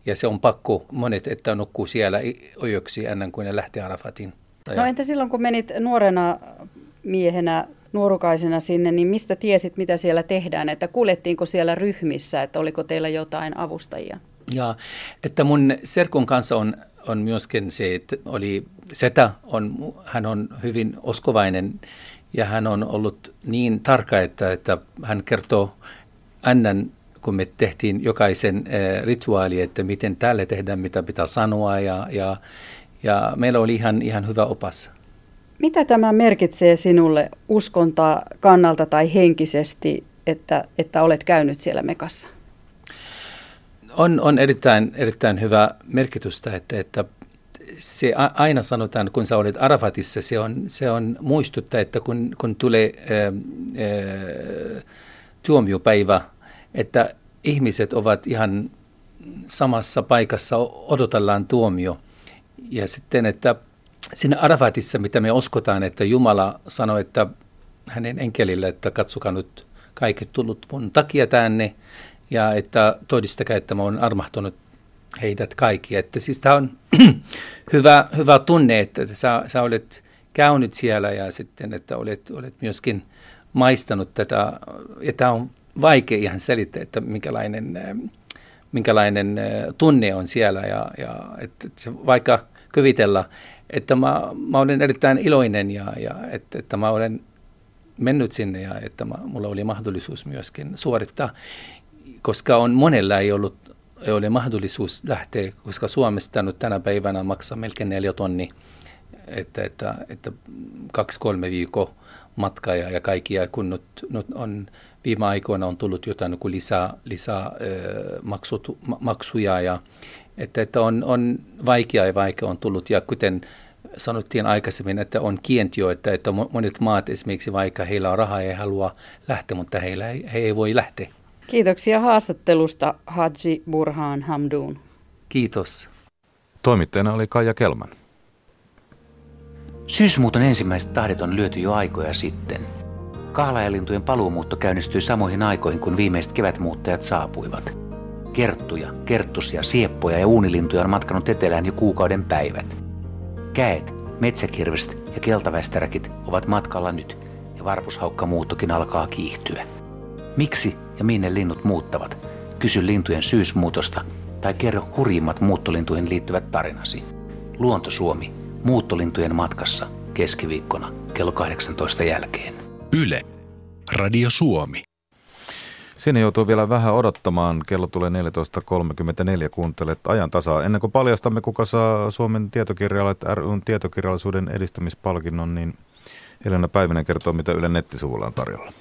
Ja se on pakko monet, että nukkuu siellä ojoksi ennen kuin ne lähtee Arafatin. No entä silloin, kun menit nuorena miehenä nuorukaisena sinne, niin mistä tiesit, mitä siellä tehdään? Että kuljettiinko siellä ryhmissä, että oliko teillä jotain avustajia? Ja että mun serkun kanssa on, on myöskin se, että oli setä, on, hän on hyvin oskovainen ja hän on ollut niin tarkka, että, että hän kertoo ennen kun me tehtiin jokaisen rituaali, että miten täällä tehdään, mitä pitää sanoa ja, ja, ja meillä oli ihan, ihan hyvä opas. Mitä tämä merkitsee sinulle uskontaa kannalta tai henkisesti, että, että olet käynyt siellä Mekassa? on, on erittäin, erittäin hyvä merkitystä, että, että se aina sanotaan, kun sä olet Arafatissa, se on, se on muistuttaa, että kun, kun tulee ää, ää, tuomiopäivä, että ihmiset ovat ihan samassa paikassa, odotellaan tuomio. Ja sitten, että siinä Arafatissa, mitä me uskotaan, että Jumala sanoi, että hänen enkelille, että katsokaa nyt kaikki tullut mun takia tänne, ja että todistakaa, että mä olen armahtunut heidät kaikki. Että siis tämä on *clears throat* hyvä, hyvä tunne, että sä, sä olet käynyt siellä ja sitten, että olet, olet myöskin maistanut tätä. Ja tämä on vaikea ihan selittää, että minkälainen, minkälainen tunne on siellä. Ja, ja että se vaikka kuvitella, että mä, mä olen erittäin iloinen ja, ja että, että mä olen mennyt sinne ja että mä, mulla oli mahdollisuus myöskin suorittaa koska on monella ei ollut ei ole mahdollisuus lähteä, koska Suomesta nyt tänä päivänä maksaa melkein neljä tonni, että, että, että kaksi-kolme viikkoa matkaa ja, ja kaikkia, kun nyt, nyt on viime aikoina on tullut jotain niin lisää, lisää äh, maksut, maksuja ja että, että on, on vaikea ja vaikea on tullut ja kuten sanottiin aikaisemmin, että on että, että monet maat esimerkiksi vaikka heillä on rahaa ja halua lähteä, mutta heillä ei, he ei voi lähteä. Kiitoksia haastattelusta Haji Burhan Hamdun. Kiitos. Toimittajana oli Kaija Kelman. Syysmuuton ensimmäiset tahdit on lyöty jo aikoja sitten. Kahlajalintujen paluumuutto käynnistyi samoihin aikoihin, kun viimeiset kevätmuuttajat saapuivat. Kerttuja, kerttusia, sieppoja ja uunilintuja on matkanut etelään jo kuukauden päivät. Käet, metsäkirvestä ja keltavästäräkit ovat matkalla nyt, ja varpushaukkamuuttokin alkaa kiihtyä. Miksi ja minne linnut muuttavat? Kysy lintujen syysmuutosta tai kerro hurjimmat muuttolintuihin liittyvät tarinasi. Luonto Suomi, muuttolintujen matkassa keskiviikkona kello 18 jälkeen. Yle. Radio Suomi. Sinne joutuu vielä vähän odottamaan. Kello tulee 14.34. Kuuntelet ajan tasaa. Ennen kuin paljastamme, kuka saa Suomen tietokirjallisuuden ryn tietokirjallisuuden edistämispalkinnon, niin Helena Päivinen kertoo, mitä Yle nettisivulla on tarjolla.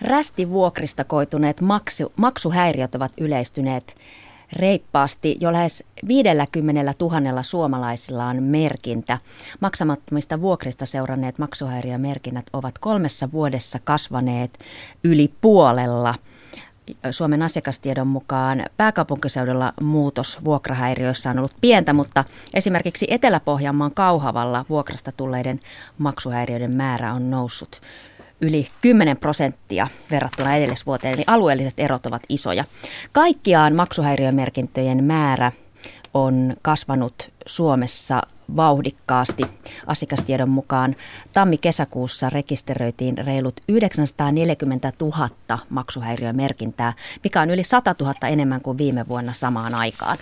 Rästivuokrista koituneet maksu, maksuhäiriöt ovat yleistyneet reippaasti. Jo lähes 50 000 suomalaisilla on merkintä. Maksamattomista vuokrista seuranneet maksuhäiriömerkinnät ovat kolmessa vuodessa kasvaneet yli puolella. Suomen asiakastiedon mukaan pääkaupunkiseudulla muutos vuokrahäiriöissä on ollut pientä, mutta esimerkiksi Etelä-Pohjanmaan Kauhavalla vuokrasta tulleiden maksuhäiriöiden määrä on noussut yli 10 prosenttia verrattuna edellisvuoteen, eli alueelliset erot ovat isoja. Kaikkiaan maksuhäiriömerkintöjen määrä on kasvanut Suomessa vauhdikkaasti. Asiakastiedon mukaan tammi-kesäkuussa rekisteröitiin reilut 940 000 maksuhäiriömerkintää, mikä on yli 100 000 enemmän kuin viime vuonna samaan aikaan.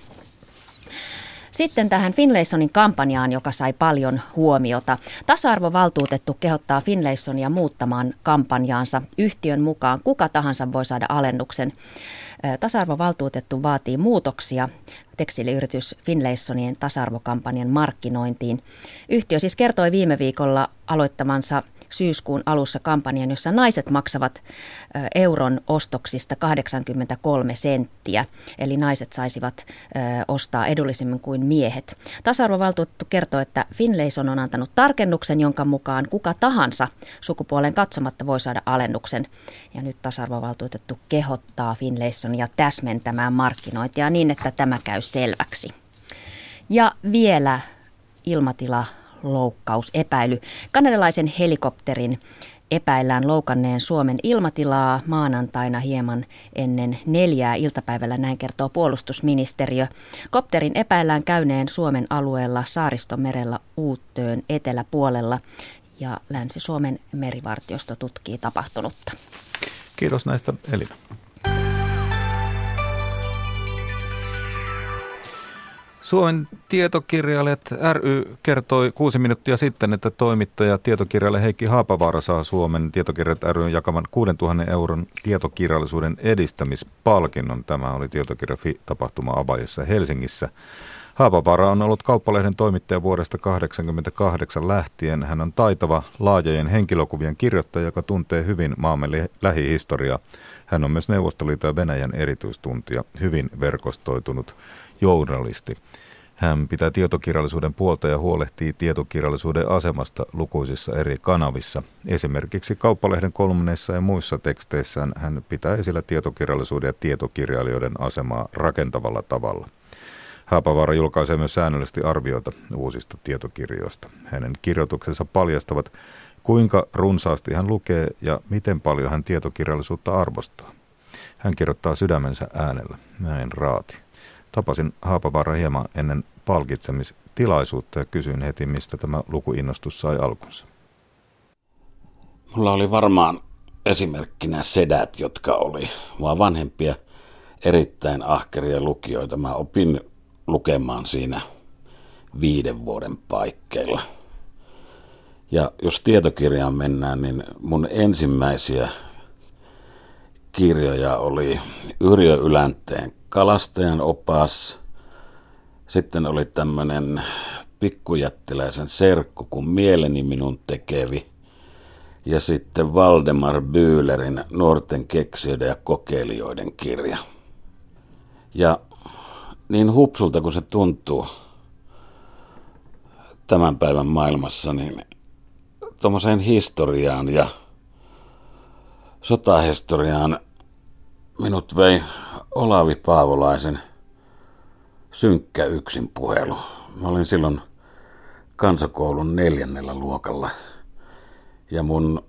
Sitten tähän Finlaysonin kampanjaan, joka sai paljon huomiota. Tasa-arvovaltuutettu kehottaa Finlaysonia muuttamaan kampanjaansa. Yhtiön mukaan kuka tahansa voi saada alennuksen. Tasa-arvovaltuutettu vaatii muutoksia tekstiiliyritys Finlaysonien tasa-arvokampanjan markkinointiin. Yhtiö siis kertoi viime viikolla aloittamansa syyskuun alussa kampanjan, jossa naiset maksavat euron ostoksista 83 senttiä. Eli naiset saisivat ostaa edullisemmin kuin miehet. Tasa-arvovaltuutettu kertoo, että Finlayson on antanut tarkennuksen, jonka mukaan kuka tahansa sukupuolen katsomatta voi saada alennuksen. Ja nyt tasa-arvovaltuutettu kehottaa Finlaysonia täsmentämään markkinointia niin, että tämä käy selväksi. Ja vielä ilmatila loukkausepäily. Kanadalaisen helikopterin epäillään loukanneen Suomen ilmatilaa maanantaina hieman ennen neljää iltapäivällä, näin kertoo puolustusministeriö. Kopterin epäillään käyneen Suomen alueella Saaristomerellä Uuttöön eteläpuolella ja Länsi-Suomen merivartiosto tutkii tapahtunutta. Kiitos näistä Elina. Suomen tietokirjailijat ry kertoi kuusi minuuttia sitten, että toimittaja tietokirjailija Heikki Haapavaara saa Suomen tietokirjailijat ryn jakaman 6000 euron tietokirjallisuuden edistämispalkinnon. Tämä oli tietokirjafi-tapahtuma Avajessa Helsingissä. Haapavaara on ollut kauppalehden toimittaja vuodesta 1988 lähtien. Hän on taitava laajojen henkilökuvien kirjoittaja, joka tuntee hyvin maamme lähihistoriaa. Hän on myös Neuvostoliiton ja Venäjän erityistuntija, hyvin verkostoitunut journalisti. Hän pitää tietokirjallisuuden puolta ja huolehtii tietokirjallisuuden asemasta lukuisissa eri kanavissa. Esimerkiksi kauppalehden kolumneissa ja muissa teksteissään hän pitää esillä tietokirjallisuuden ja tietokirjailijoiden asemaa rakentavalla tavalla. Haapavaara julkaisee myös säännöllisesti arvioita uusista tietokirjoista. Hänen kirjoituksensa paljastavat, kuinka runsaasti hän lukee ja miten paljon hän tietokirjallisuutta arvostaa. Hän kirjoittaa sydämensä äänellä, näin raati. Tapasin Haapavaara hieman ennen palkitsemistilaisuutta ja kysyin heti, mistä tämä lukuinnostus sai alkunsa. Mulla oli varmaan esimerkkinä sedät, jotka oli vaan vanhempia, erittäin ahkeria lukijoita. Mä opin lukemaan siinä viiden vuoden paikkeilla. Ja jos tietokirjaan mennään, niin mun ensimmäisiä kirjoja oli Yrjö Ylänteen kalastajan opas. Sitten oli tämmöinen pikkujättiläisen serkku, kun mieleni minun tekevi. Ja sitten Valdemar Byylerin nuorten keksijöiden ja kokeilijoiden kirja. Ja niin hupsulta kuin se tuntuu, tämän päivän maailmassa, niin tuommoiseen historiaan ja sotahistoriaan minut vei Olavi Paavolaisen synkkä yksin puhelu. Mä olin silloin kansakoulun neljännellä luokalla ja mun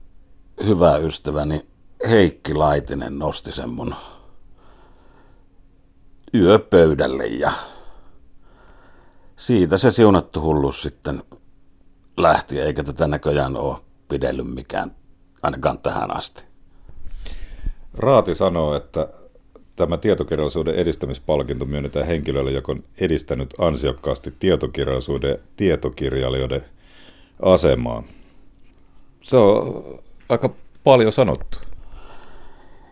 hyvä ystäväni Heikki Laitinen nosti sen mun yöpöydälle ja siitä se siunattu hullus sitten lähti, eikä tätä näköjään ole pidellyt mikään, ainakaan tähän asti. Raati sanoo, että tämä tietokirjallisuuden edistämispalkinto myönnetään henkilölle, joka on edistänyt ansiokkaasti tietokirjallisuuden tietokirjailijoiden asemaa. Se on aika paljon sanottu.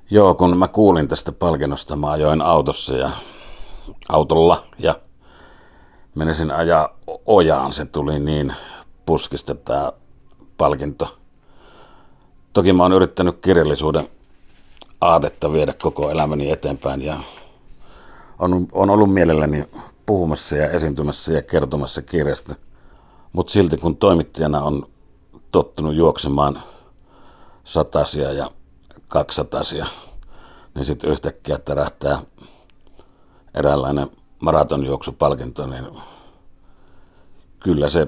Joo, kun mä kuulin tästä palkinnosta, mä ajoin autossa ja autolla ja menisin ajaa ojaan. Se tuli niin puskista tämä palkinto. Toki mä oon yrittänyt kirjallisuuden aatetta viedä koko elämäni eteenpäin ja on, on ollut mielelläni puhumassa ja esiintymässä ja kertomassa kirjasta. Mutta silti kun toimittajana on tottunut juoksemaan satasia ja kaksatasia, niin sitten yhtäkkiä tärähtää eräänlainen maratonjuoksupalkinto, niin kyllä se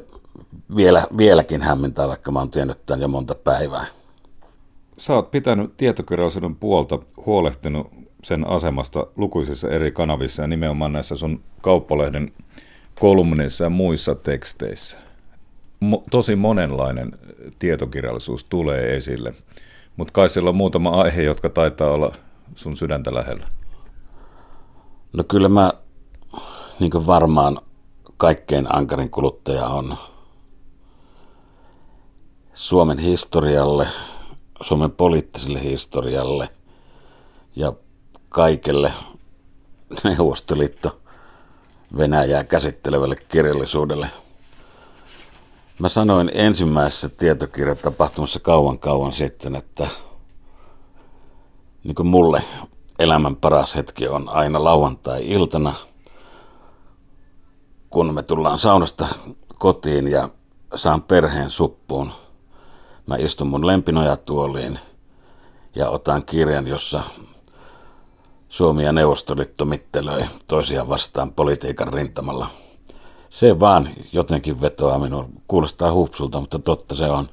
vielä, vieläkin hämmentää, vaikka mä oon tiennyt tämän jo monta päivää. Sä oot pitänyt tietokirjallisuuden puolta, huolehtinut sen asemasta lukuisissa eri kanavissa ja nimenomaan näissä sun kauppalehden kolumneissa ja muissa teksteissä. Mo- tosi monenlainen tietokirjallisuus tulee esille, mutta kai siellä on muutama aihe, jotka taitaa olla sun sydäntä lähellä. No kyllä mä niin varmaan kaikkein ankarin kuluttaja on Suomen historialle, Suomen poliittiselle historialle ja kaikelle Neuvostoliitto Venäjää käsittelevälle kirjallisuudelle. Mä sanoin ensimmäisessä tietokirjatapahtumassa kauan kauan sitten, että niin kuin mulle elämän paras hetki on aina lauantai-iltana, kun me tullaan saunasta kotiin ja saan perheen suppuun. Mä istun mun lempinojatuoliin ja otan kirjan, jossa Suomi ja Neuvostoliitto mittelöi toisiaan vastaan politiikan rintamalla. Se vaan jotenkin vetoaa minun. Kuulostaa hupsulta, mutta totta se on.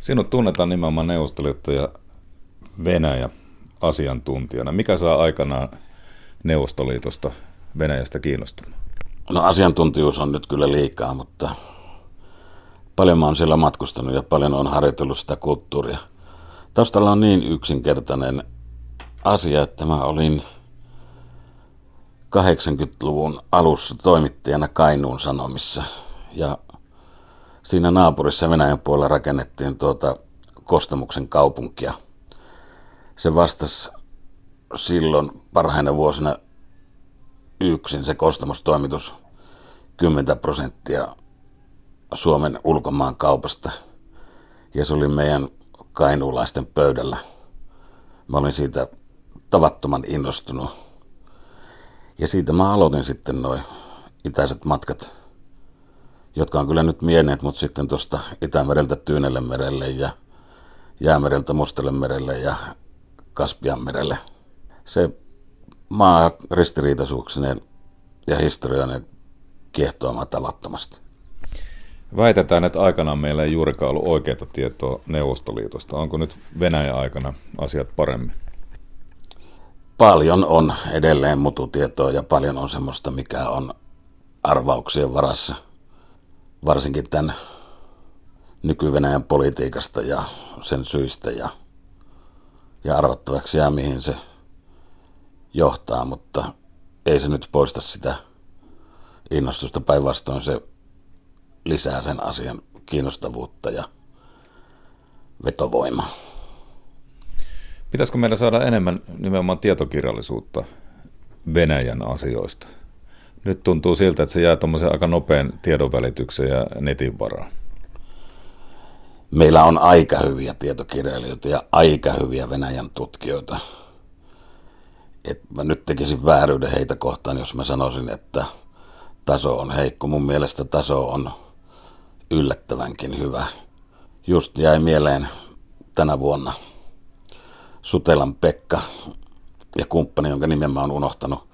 Sinut tunnetaan nimenomaan Neuvostoliitto ja Venäjä asiantuntijana. Mikä saa aikanaan Neuvostoliitosta Venäjästä kiinnostumaan? No asiantuntijuus on nyt kyllä liikaa, mutta paljon mä oon siellä matkustanut ja paljon on harjoitellut sitä kulttuuria. Taustalla on niin yksinkertainen asia, että mä olin 80-luvun alussa toimittajana Kainuun Sanomissa ja siinä naapurissa Venäjän puolella rakennettiin tuota Kostamuksen kaupunkia. Se vastasi silloin parhaina vuosina yksin se kostamustoimitus 10 prosenttia Suomen ulkomaan kaupasta. Ja se oli meidän kainuulaisten pöydällä. Mä olin siitä tavattoman innostunut. Ja siitä mä aloitin sitten noin itäiset matkat, jotka on kyllä nyt mieneet, mutta sitten tuosta Itämereltä Tyynelle merelle ja Jäämereltä Mustalle merelle ja Kaspian merelle. Se maa ristiriitaisuuksineen ja historioinen kiehtoamaan tavattomasti. Väitetään, että aikanaan meillä ei juurikaan ollut oikeaa tietoa Neuvostoliitosta. Onko nyt Venäjän aikana asiat paremmin? Paljon on edelleen mututietoa ja paljon on semmoista, mikä on arvauksien varassa. Varsinkin tämän nyky-Venäjän politiikasta ja sen syistä ja, ja arvattavaksi jää, mihin se johtaa, mutta ei se nyt poista sitä innostusta. Päinvastoin se lisää sen asian kiinnostavuutta ja vetovoimaa. Pitäisikö meillä saada enemmän nimenomaan tietokirjallisuutta Venäjän asioista? Nyt tuntuu siltä, että se jää tuommoisen aika nopean tiedonvälityksen ja netin varaan. Meillä on aika hyviä tietokirjailijoita ja aika hyviä Venäjän tutkijoita että mä nyt tekisin vääryyden heitä kohtaan, jos mä sanoisin, että taso on heikko. Mun mielestä taso on yllättävänkin hyvä. Just jäi mieleen tänä vuonna Sutelan Pekka ja kumppani, jonka nimen mä oon unohtanut,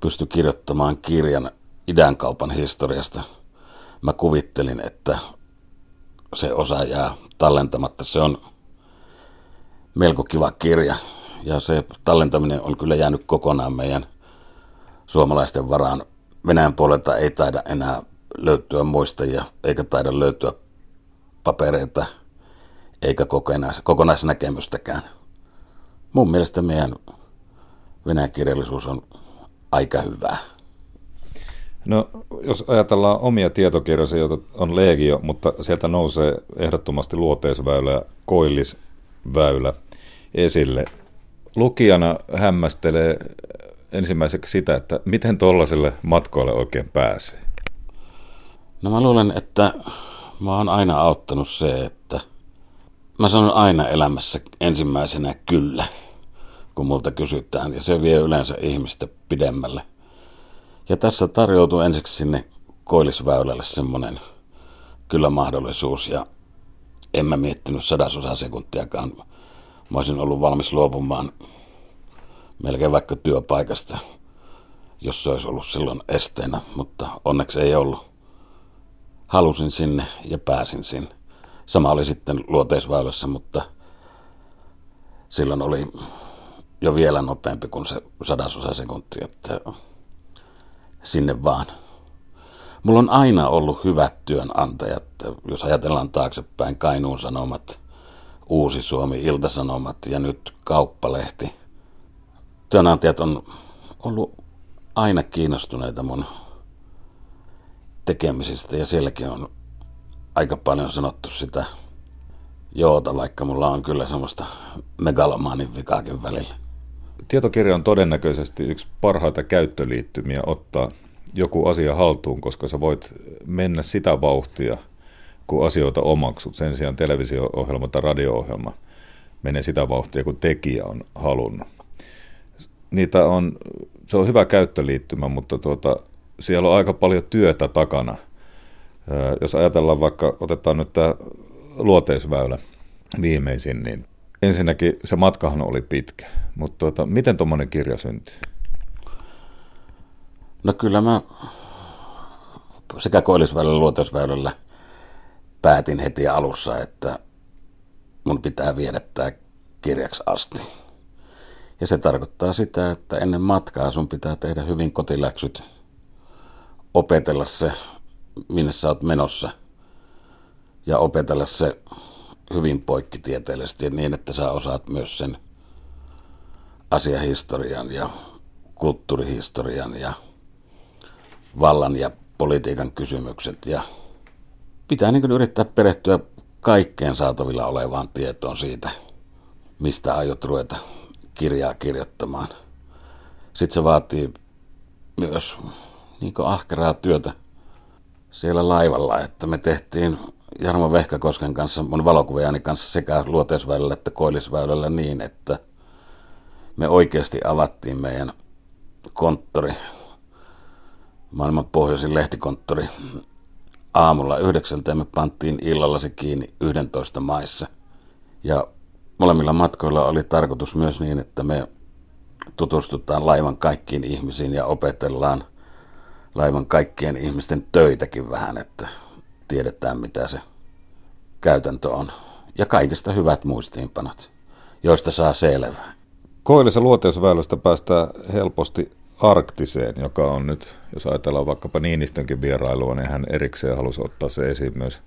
pystyi kirjoittamaan kirjan idänkaupan historiasta. Mä kuvittelin, että se osa jää tallentamatta. Se on melko kiva kirja ja se tallentaminen on kyllä jäänyt kokonaan meidän suomalaisten varaan. Venäjän puolelta ei taida enää löytyä muistajia, eikä taida löytyä papereita, eikä kokonais- kokonaisnäkemystäkään. Mun mielestä meidän Venäjän kirjallisuus on aika hyvää. No, jos ajatellaan omia tietokirjoja, joita on legio, mutta sieltä nousee ehdottomasti luoteisväylä ja koillisväylä esille. Lukijana hämmästelee ensimmäiseksi sitä, että miten tuollaiselle matkoille oikein pääsee. No mä luulen, että mä oon aina auttanut se, että mä sanon aina elämässä ensimmäisenä kyllä, kun multa kysytään, ja se vie yleensä ihmistä pidemmälle. Ja tässä tarjoutuu ensiksi sinne koillisväylälle semmoinen kyllä mahdollisuus, ja en mä miettinyt sadasosa sekuntiakaan. Mä olisin ollut valmis luopumaan melkein vaikka työpaikasta, jos se olisi ollut silloin esteenä, mutta onneksi ei ollut. Halusin sinne ja pääsin sinne. Sama oli sitten luoteisväylässä, mutta silloin oli jo vielä nopeampi kuin se sadasosa sekuntia, että sinne vaan. Mulla on aina ollut hyvät työnantajat, jos ajatellaan taaksepäin Kainuun Sanomat, Uusi Suomi, Iltasanomat ja nyt Kauppalehti. Työnantajat on ollut aina kiinnostuneita mun tekemisistä ja sielläkin on aika paljon sanottu sitä joota, vaikka mulla on kyllä semmoista megalomaanin vikaakin välillä. Tietokirja on todennäköisesti yksi parhaita käyttöliittymiä ottaa joku asia haltuun, koska sä voit mennä sitä vauhtia, kun asioita omaksut. Sen sijaan televisio-ohjelma tai radio-ohjelma menee sitä vauhtia, kun tekijä on halunnut. Niitä on, se on hyvä käyttöliittymä, mutta tuota, siellä on aika paljon työtä takana. Jos ajatellaan vaikka, otetaan nyt tämä luoteisväylä viimeisin, niin ensinnäkin se matkahan oli pitkä, mutta tuota, miten tuommoinen kirja syntyi? No kyllä mä sekä koillisväylällä luoteisväylällä päätin heti alussa, että mun pitää viedä tämä kirjaksi asti. Ja se tarkoittaa sitä, että ennen matkaa sun pitää tehdä hyvin kotiläksyt, opetella se, minne sä oot menossa, ja opetella se hyvin poikkitieteellisesti niin, että sä osaat myös sen asiahistorian ja kulttuurihistorian ja vallan ja politiikan kysymykset ja pitää niin yrittää perehtyä kaikkeen saatavilla olevaan tietoon siitä, mistä aiot ruveta kirjaa kirjoittamaan. Sitten se vaatii myös niin ahkeraa työtä siellä laivalla, että me tehtiin Jarmo Vehkakosken kanssa, mun valokuvajani kanssa sekä luoteisväylällä että koillisväylällä niin, että me oikeasti avattiin meidän konttori, maailman pohjoisin lehtikonttori, aamulla yhdeksältä ja me panttiin illalla se kiinni 11 maissa. Ja molemmilla matkoilla oli tarkoitus myös niin, että me tutustutaan laivan kaikkiin ihmisiin ja opetellaan laivan kaikkien ihmisten töitäkin vähän, että tiedetään mitä se käytäntö on. Ja kaikista hyvät muistiinpanot, joista saa selvää. Koillisen luoteusväylästä päästään helposti arktiseen, joka on nyt, jos ajatellaan vaikkapa Niinistönkin vierailua, niin hän erikseen halusi ottaa se esiin myös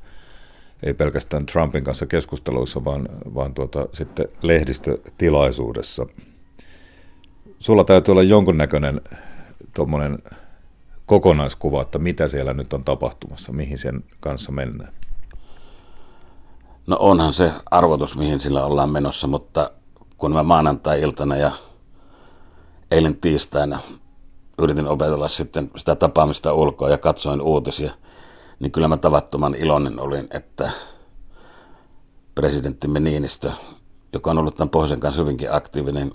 ei pelkästään Trumpin kanssa keskusteluissa, vaan, vaan tuota, sitten lehdistötilaisuudessa. Sulla täytyy olla jonkunnäköinen tuommoinen kokonaiskuva, että mitä siellä nyt on tapahtumassa, mihin sen kanssa mennään. No onhan se arvotus, mihin sillä ollaan menossa, mutta kun mä maanantai-iltana ja eilen tiistaina yritin opetella sitten sitä tapaamista ulkoa ja katsoin uutisia, niin kyllä mä tavattoman iloinen olin, että presidenttimme Niinistö, joka on ollut tämän pohjoisen kanssa hyvinkin aktiivinen,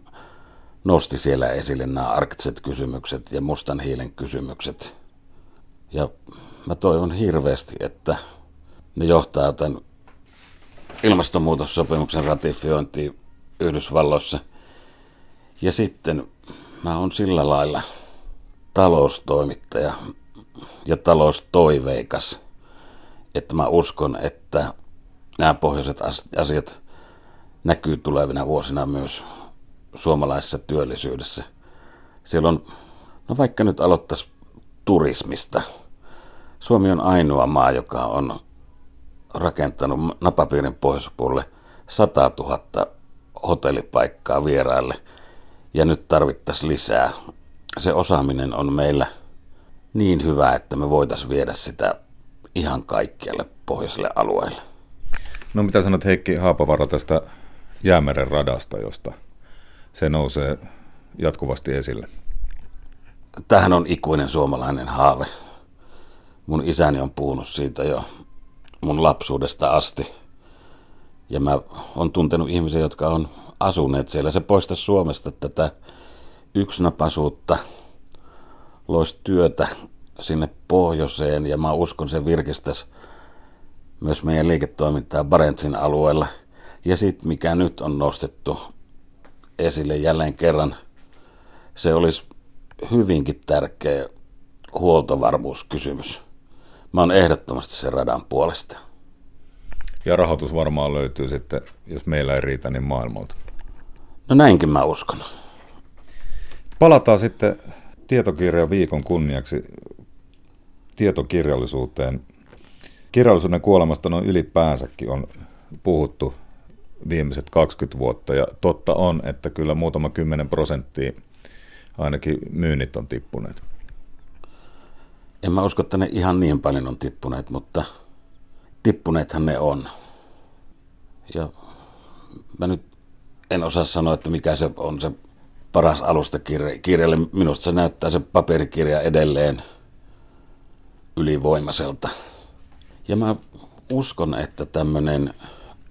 nosti siellä esille nämä arktiset kysymykset ja mustan hiilen kysymykset. Ja mä toivon hirveästi, että ne johtaa tämän ilmastonmuutossopimuksen ratifiointiin Yhdysvalloissa. Ja sitten mä oon sillä lailla taloustoimittaja ja taloustoiveikas, että mä uskon, että nämä pohjoiset asiat näkyy tulevina vuosina myös suomalaisessa työllisyydessä. Siellä on, no vaikka nyt aloittaisi turismista. Suomi on ainoa maa, joka on rakentanut napapiirin pohjoispuolelle 100 000 hotellipaikkaa vieraille ja nyt tarvittaisiin lisää. Se osaaminen on meillä niin hyvä, että me voitaisiin viedä sitä ihan kaikkialle pohjoiselle alueelle. No mitä sanot Heikki Haapavara tästä Jäämeren radasta, josta se nousee jatkuvasti esille? Tähän on ikuinen suomalainen haave. Mun isäni on puhunut siitä jo mun lapsuudesta asti. Ja mä oon tuntenut ihmisiä, jotka on asuneet siellä. Se poista Suomesta tätä yksinapasuutta, loisi työtä sinne pohjoiseen ja mä uskon se virkistäisi myös meidän liiketoimintaa Barentsin alueella. Ja sitten mikä nyt on nostettu esille jälleen kerran, se olisi hyvinkin tärkeä huoltovarmuuskysymys. Mä oon ehdottomasti sen radan puolesta. Ja rahoitus varmaan löytyy sitten, jos meillä ei riitä, niin maailmalta. No näinkin mä uskon. Palataan sitten tietokirjan viikon kunniaksi tietokirjallisuuteen. Kirjallisuuden kuolemasta noin ylipäänsäkin on puhuttu viimeiset 20 vuotta ja totta on, että kyllä muutama kymmenen prosenttia ainakin myynnit on tippuneet. En mä usko, että ne ihan niin paljon on tippuneet, mutta tippuneethan ne on. Ja mä nyt en osaa sanoa, että mikä se on se paras alusta kirjalle. Minusta se näyttää se paperikirja edelleen ylivoimaiselta. Ja mä uskon, että tämmöinen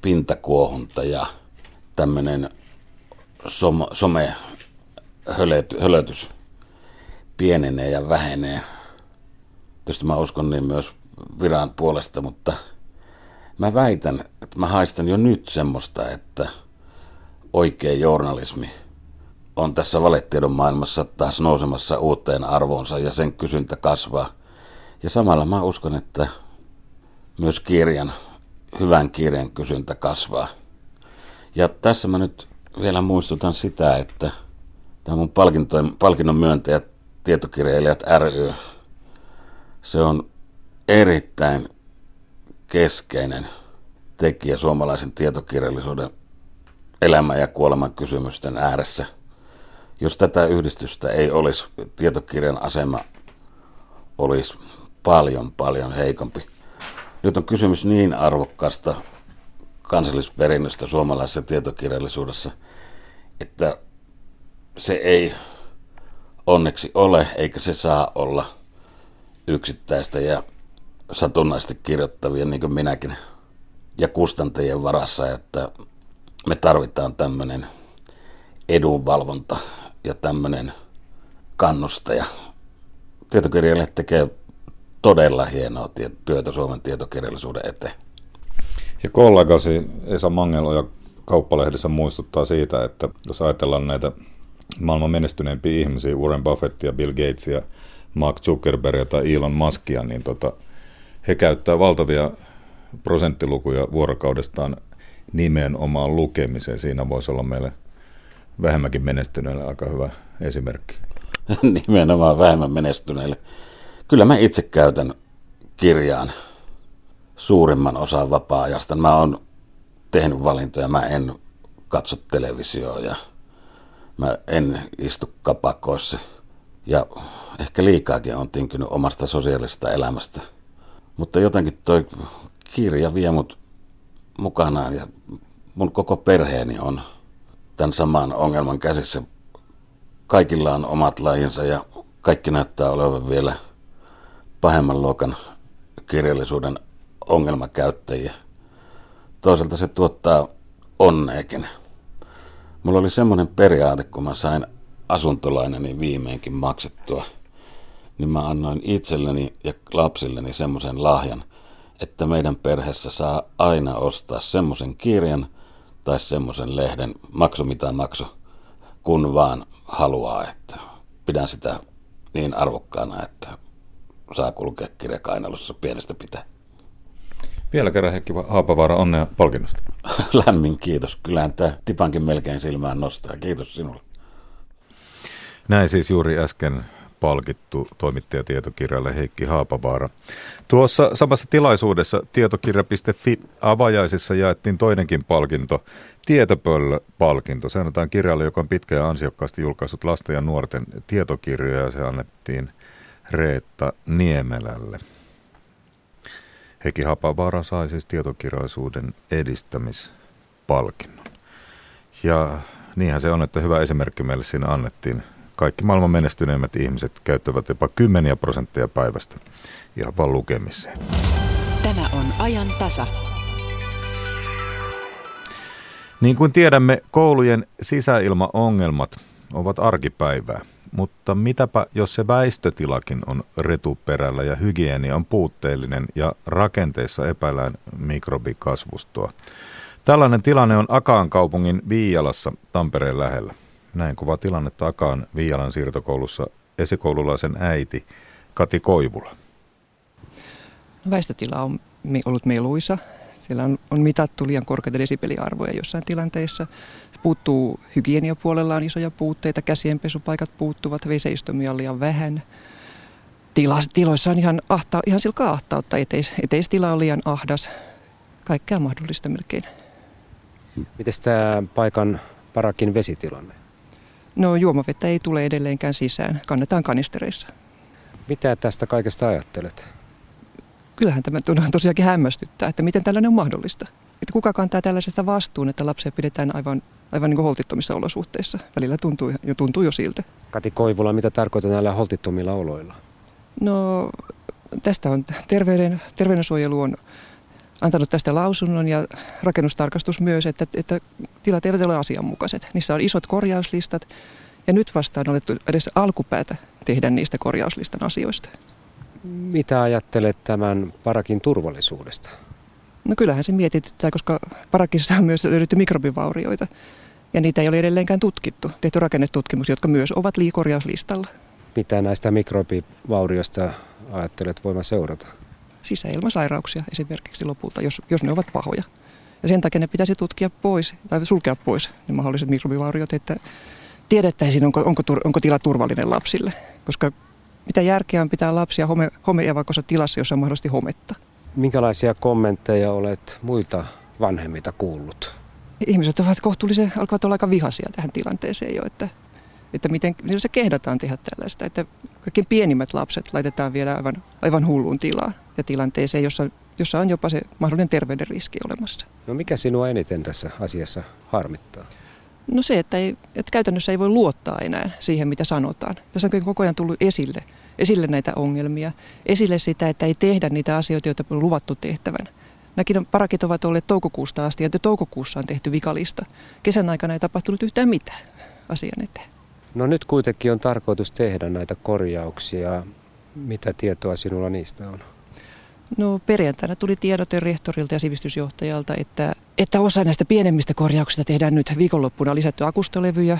pintakuohunta ja tämmöinen som, some hölötys pienenee ja vähenee. Tietysti mä uskon niin myös viran puolesta, mutta mä väitän, että mä haistan jo nyt semmoista, että oikea journalismi on tässä valetiedon maailmassa taas nousemassa uuteen arvoonsa ja sen kysyntä kasvaa. Ja samalla mä uskon, että myös kirjan, hyvän kirjan kysyntä kasvaa. Ja tässä mä nyt vielä muistutan sitä, että tämä mun palkinnon myöntäjät, tietokirjailijat ry, se on erittäin keskeinen tekijä suomalaisen tietokirjallisuuden elämän ja kuoleman kysymysten ääressä. Jos tätä yhdistystä ei olisi, tietokirjan asema olisi paljon, paljon heikompi. Nyt on kysymys niin arvokkaasta kansallisperinnöstä suomalaisessa tietokirjallisuudessa, että se ei onneksi ole, eikä se saa olla yksittäistä ja satunnaisesti kirjoittavia, niin kuin minäkin, ja kustantajien varassa, että me tarvitaan tämmöinen edunvalvonta ja tämmöinen kannustaja. Tietokirjailijat tekee todella hienoa työtä Suomen tietokirjallisuuden eteen. Ja kollegasi Esa Mangelo ja Kauppalehdessä muistuttaa siitä, että jos ajatellaan näitä maailman menestyneimpiä ihmisiä, Warren Buffettia, Bill Gatesia, Mark Zuckerbergia tai Elon Muskia, niin tota, he käyttää valtavia prosenttilukuja vuorokaudestaan nimenomaan lukemiseen. Siinä voisi olla meille vähemmänkin menestyneille aika hyvä esimerkki. *laughs* nimenomaan vähemmän menestyneille. Kyllä mä itse käytän kirjaan suurimman osan vapaa-ajasta. Mä oon tehnyt valintoja, mä en katso televisioa ja mä en istu kapakoissa. Ja ehkä liikaakin on tinkynyt omasta sosiaalista elämästä. Mutta jotenkin toi kirja vie mut mukanaan ja mun koko perheeni on tämän saman ongelman käsissä. Kaikilla on omat lajinsa ja kaikki näyttää olevan vielä pahemman luokan kirjallisuuden ongelmakäyttäjiä. Toisaalta se tuottaa onneekin. Mulla oli semmoinen periaate, kun mä sain asuntolainani viimeinkin maksettua, niin mä annoin itselleni ja lapsilleni semmoisen lahjan, että meidän perheessä saa aina ostaa semmoisen kirjan tai semmoisen lehden, maksu mitä maksu, kun vaan haluaa, että pidän sitä niin arvokkaana, että saa kulkea kirjakainalossa pienestä pitää. Vielä kerran Heikki Haapavaara, onnea palkinnosta. *laughs* Lämmin kiitos. Kyllähän tämä tipankin melkein silmään nostaa. Kiitos sinulle. Näin siis juuri äsken palkittu toimittajatietokirjalle Heikki Haapavaara. Tuossa samassa tilaisuudessa tietokirja.fi avajaisissa jaettiin toinenkin palkinto, Tietopöllö-palkinto. Se annetaan kirjalle, joka on pitkä ja ansiokkaasti julkaissut lasten ja nuorten tietokirjoja ja se annettiin Reetta Niemelälle. Heikki Haapavaara sai siis tietokirjallisuuden edistämispalkinnon. Ja niinhän se on, että hyvä esimerkki meille siinä annettiin kaikki maailman menestyneimmät ihmiset käyttävät jopa kymmeniä prosenttia päivästä ihan vaan lukemiseen. Tämä on ajan tasa. Niin kuin tiedämme, koulujen sisäilmaongelmat ovat arkipäivää. Mutta mitäpä, jos se väistötilakin on retuperällä ja hygienia on puutteellinen ja rakenteissa epäillään mikrobikasvustoa. Tällainen tilanne on Akaan kaupungin Viialassa Tampereen lähellä. Näin kuva tilanne takaan Viialan siirtokoulussa esikoululaisen äiti Kati Koivula. No, väistötila on ollut meluisa. Siellä on, on mitattu liian korkeita desibeliarvoja jossain tilanteessa. Puuttuu hygieniapuolella on isoja puutteita, käsienpesupaikat puuttuvat, veseistomia on liian vähän. Tila, tiloissa on ihan, ahta, ihan silkaa ahtautta, eteis, eteistila on liian ahdas. Kaikkea mahdollista melkein. Miten tämä paikan parakin vesitilanne? No juomavettä ei tule edelleenkään sisään, kannetaan kanistereissa. Mitä tästä kaikesta ajattelet? Kyllähän tämä tosiaankin hämmästyttää, että miten tällainen on mahdollista. Että kuka kantaa tällaisesta vastuun, että lapsia pidetään aivan, aivan niin kuin holtittomissa olosuhteissa. Välillä tuntuu jo, tuntuu jo siltä. Kati Koivula, mitä tarkoittaa näillä holtittomilla oloilla? No tästä on terveyden, terveydensuojelu on antanut tästä lausunnon ja rakennustarkastus myös, että, että tilat eivät ole asianmukaiset. Niissä on isot korjauslistat ja nyt vastaan olettu edes alkupäätä tehdä niistä korjauslistan asioista. Mitä ajattelet tämän parakin turvallisuudesta? No kyllähän se mietityttää, koska parakissa on myös löydetty mikrobivaurioita ja niitä ei ole edelleenkään tutkittu. Tehty rakennetutkimuksia, jotka myös ovat liikorjauslistalla. Mitä näistä mikrobivaurioista ajattelet voima seurata? sisäilmasairauksia esimerkiksi lopulta, jos, jos ne ovat pahoja. Ja sen takia ne pitäisi tutkia pois tai sulkea pois ne mahdolliset mikrobivauriot, että tiedettäisiin, onko, onko, onko tila turvallinen lapsille. Koska mitä järkeä on pitää lapsia home, homeevakossa tilassa, jossa on mahdollisesti hometta. Minkälaisia kommentteja olet muilta vanhemmilta kuullut? Ihmiset ovat kohtuullisen, alkavat olla aika vihaisia tähän tilanteeseen jo, että, että miten, miten se kehdataan tehdä tällaista. Että kaikkein pienimmät lapset laitetaan vielä aivan, aivan hulluun tilaan ja tilanteeseen, jossa, jossa on jopa se mahdollinen terveyden riski olemassa. No mikä sinua eniten tässä asiassa harmittaa? No se, että, ei, että käytännössä ei voi luottaa enää siihen, mitä sanotaan. Tässä on koko ajan tullut esille, esille näitä ongelmia, esille sitä, että ei tehdä niitä asioita, joita on luvattu tehtävän. Näkin parakit ovat olleet toukokuusta asti ja toukokuussa on tehty vikalista. Kesän aikana ei tapahtunut yhtään mitään asian eteen. No nyt kuitenkin on tarkoitus tehdä näitä korjauksia. Mitä tietoa sinulla niistä on? No perjantaina tuli tiedote rehtorilta ja sivistysjohtajalta, että, että osa näistä pienemmistä korjauksista tehdään nyt viikonloppuna lisätty akustolevyjä.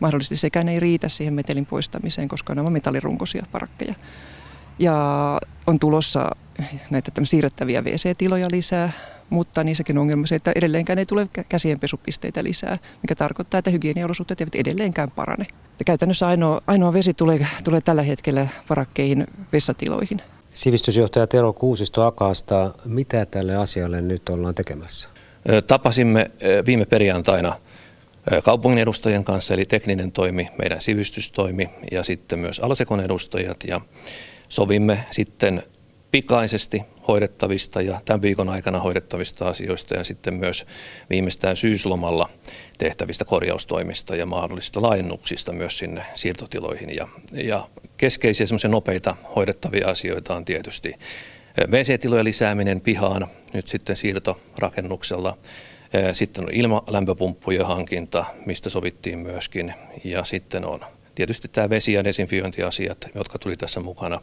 Mahdollisesti sekään ei riitä siihen metelin poistamiseen, koska nämä on metallirunkoisia parakkeja. Ja on tulossa näitä siirrettäviä WC-tiloja lisää, mutta niissäkin on ongelma se, että edelleenkään ei tule käsienpesupisteitä lisää, mikä tarkoittaa, että hygieniaolosuhteet eivät edelleenkään parane. Ja käytännössä ainoa, ainoa vesi tulee, tulee tällä hetkellä parakkeihin vessatiloihin. Sivistysjohtaja Tero Kuusisto Akaasta, mitä tälle asialle nyt ollaan tekemässä? Tapasimme viime perjantaina kaupungin edustajien kanssa, eli tekninen toimi, meidän sivistystoimi ja sitten myös alasekon edustajat. Ja sovimme sitten pikaisesti hoidettavista ja tämän viikon aikana hoidettavista asioista ja sitten myös viimeistään syyslomalla tehtävistä korjaustoimista ja mahdollisista laajennuksista myös sinne siirtotiloihin. Ja, ja keskeisiä semmoisia nopeita hoidettavia asioita on tietysti WC-tilojen lisääminen pihaan nyt sitten siirtorakennuksella. Sitten on ilmalämpöpumppujen hankinta, mistä sovittiin myöskin. Ja sitten on tietysti tämä vesi- ja desinfiointiasiat, jotka tuli tässä mukana.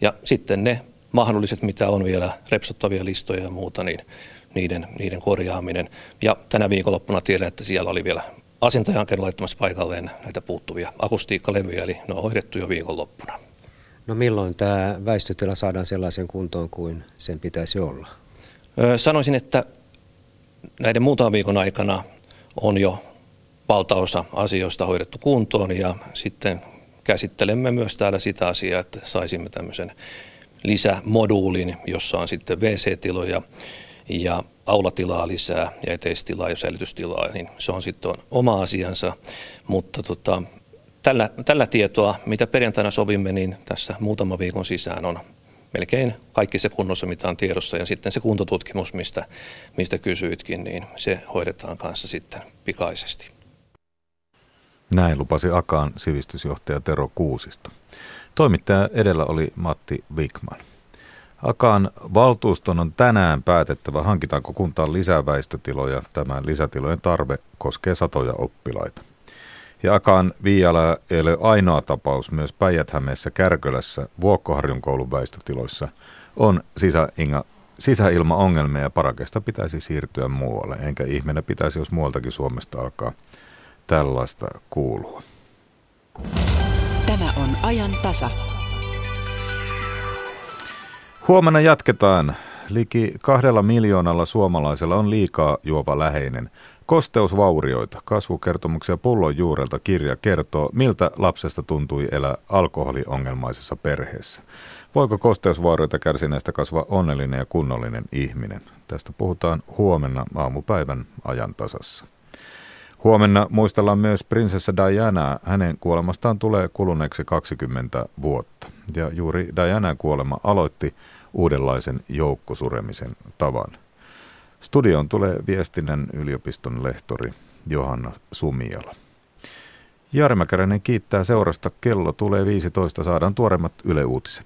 Ja sitten ne mahdolliset, mitä on vielä repsottavia listoja ja muuta, niin niiden, niiden korjaaminen. Ja tänä viikonloppuna tiedän, että siellä oli vielä asentajankin laittamassa paikalleen näitä puuttuvia akustiikkalevyjä, eli ne on hoidettu jo viikonloppuna. No milloin tämä väistötila saadaan sellaisen kuntoon kuin sen pitäisi olla? Sanoisin, että näiden muutaman viikon aikana on jo valtaosa asioista hoidettu kuntoon ja sitten käsittelemme myös täällä sitä asiaa, että saisimme tämmöisen lisämoduulin, jossa on sitten WC-tiloja ja aulatilaa lisää ja eteistilaa ja säilytystilaa, niin se on sitten oma asiansa. Mutta tota, tällä, tällä tietoa, mitä perjantaina sovimme, niin tässä muutama viikon sisään on melkein kaikki se kunnossa, mitä on tiedossa. Ja sitten se kuntotutkimus, mistä, mistä kysyitkin, niin se hoidetaan kanssa sitten pikaisesti. Näin lupasi Akaan sivistysjohtaja Tero Kuusista. Toimittaja edellä oli Matti Wikman. Akaan valtuuston on tänään päätettävä, hankitaanko kuntaan lisää väistötiloja. Tämän lisätilojen tarve koskee satoja oppilaita. Ja Akaan Viiala ei ole ainoa tapaus, myös päijät Kärkölässä Vuokkoharjun koulun väistötiloissa on sisäinga, sisäilmaongelmia ja parakesta pitäisi siirtyä muualle. Enkä ihmeenä pitäisi, jos muualtakin Suomesta alkaa tällaista kuulua. On ajan tasa. Huomenna jatketaan. Liki kahdella miljoonalla suomalaisella on liikaa juova läheinen. Kosteusvaurioita, kasvukertomuksia pullon juurelta kirja kertoo, miltä lapsesta tuntui elää alkoholiongelmaisessa perheessä. Voiko kosteusvaurioita kärsineestä kasvaa onnellinen ja kunnollinen ihminen? Tästä puhutaan huomenna aamupäivän ajan tasassa. Huomenna muistellaan myös prinsessa Diana. Hänen kuolemastaan tulee kuluneeksi 20 vuotta. Ja juuri Diana kuolema aloitti uudenlaisen joukkosuremisen tavan. Studioon tulee viestinnän yliopiston lehtori Johanna Sumiala. Jari Mäkäräinen kiittää seurasta. Kello tulee 15. Saadaan tuoremmat Yle Uutiset.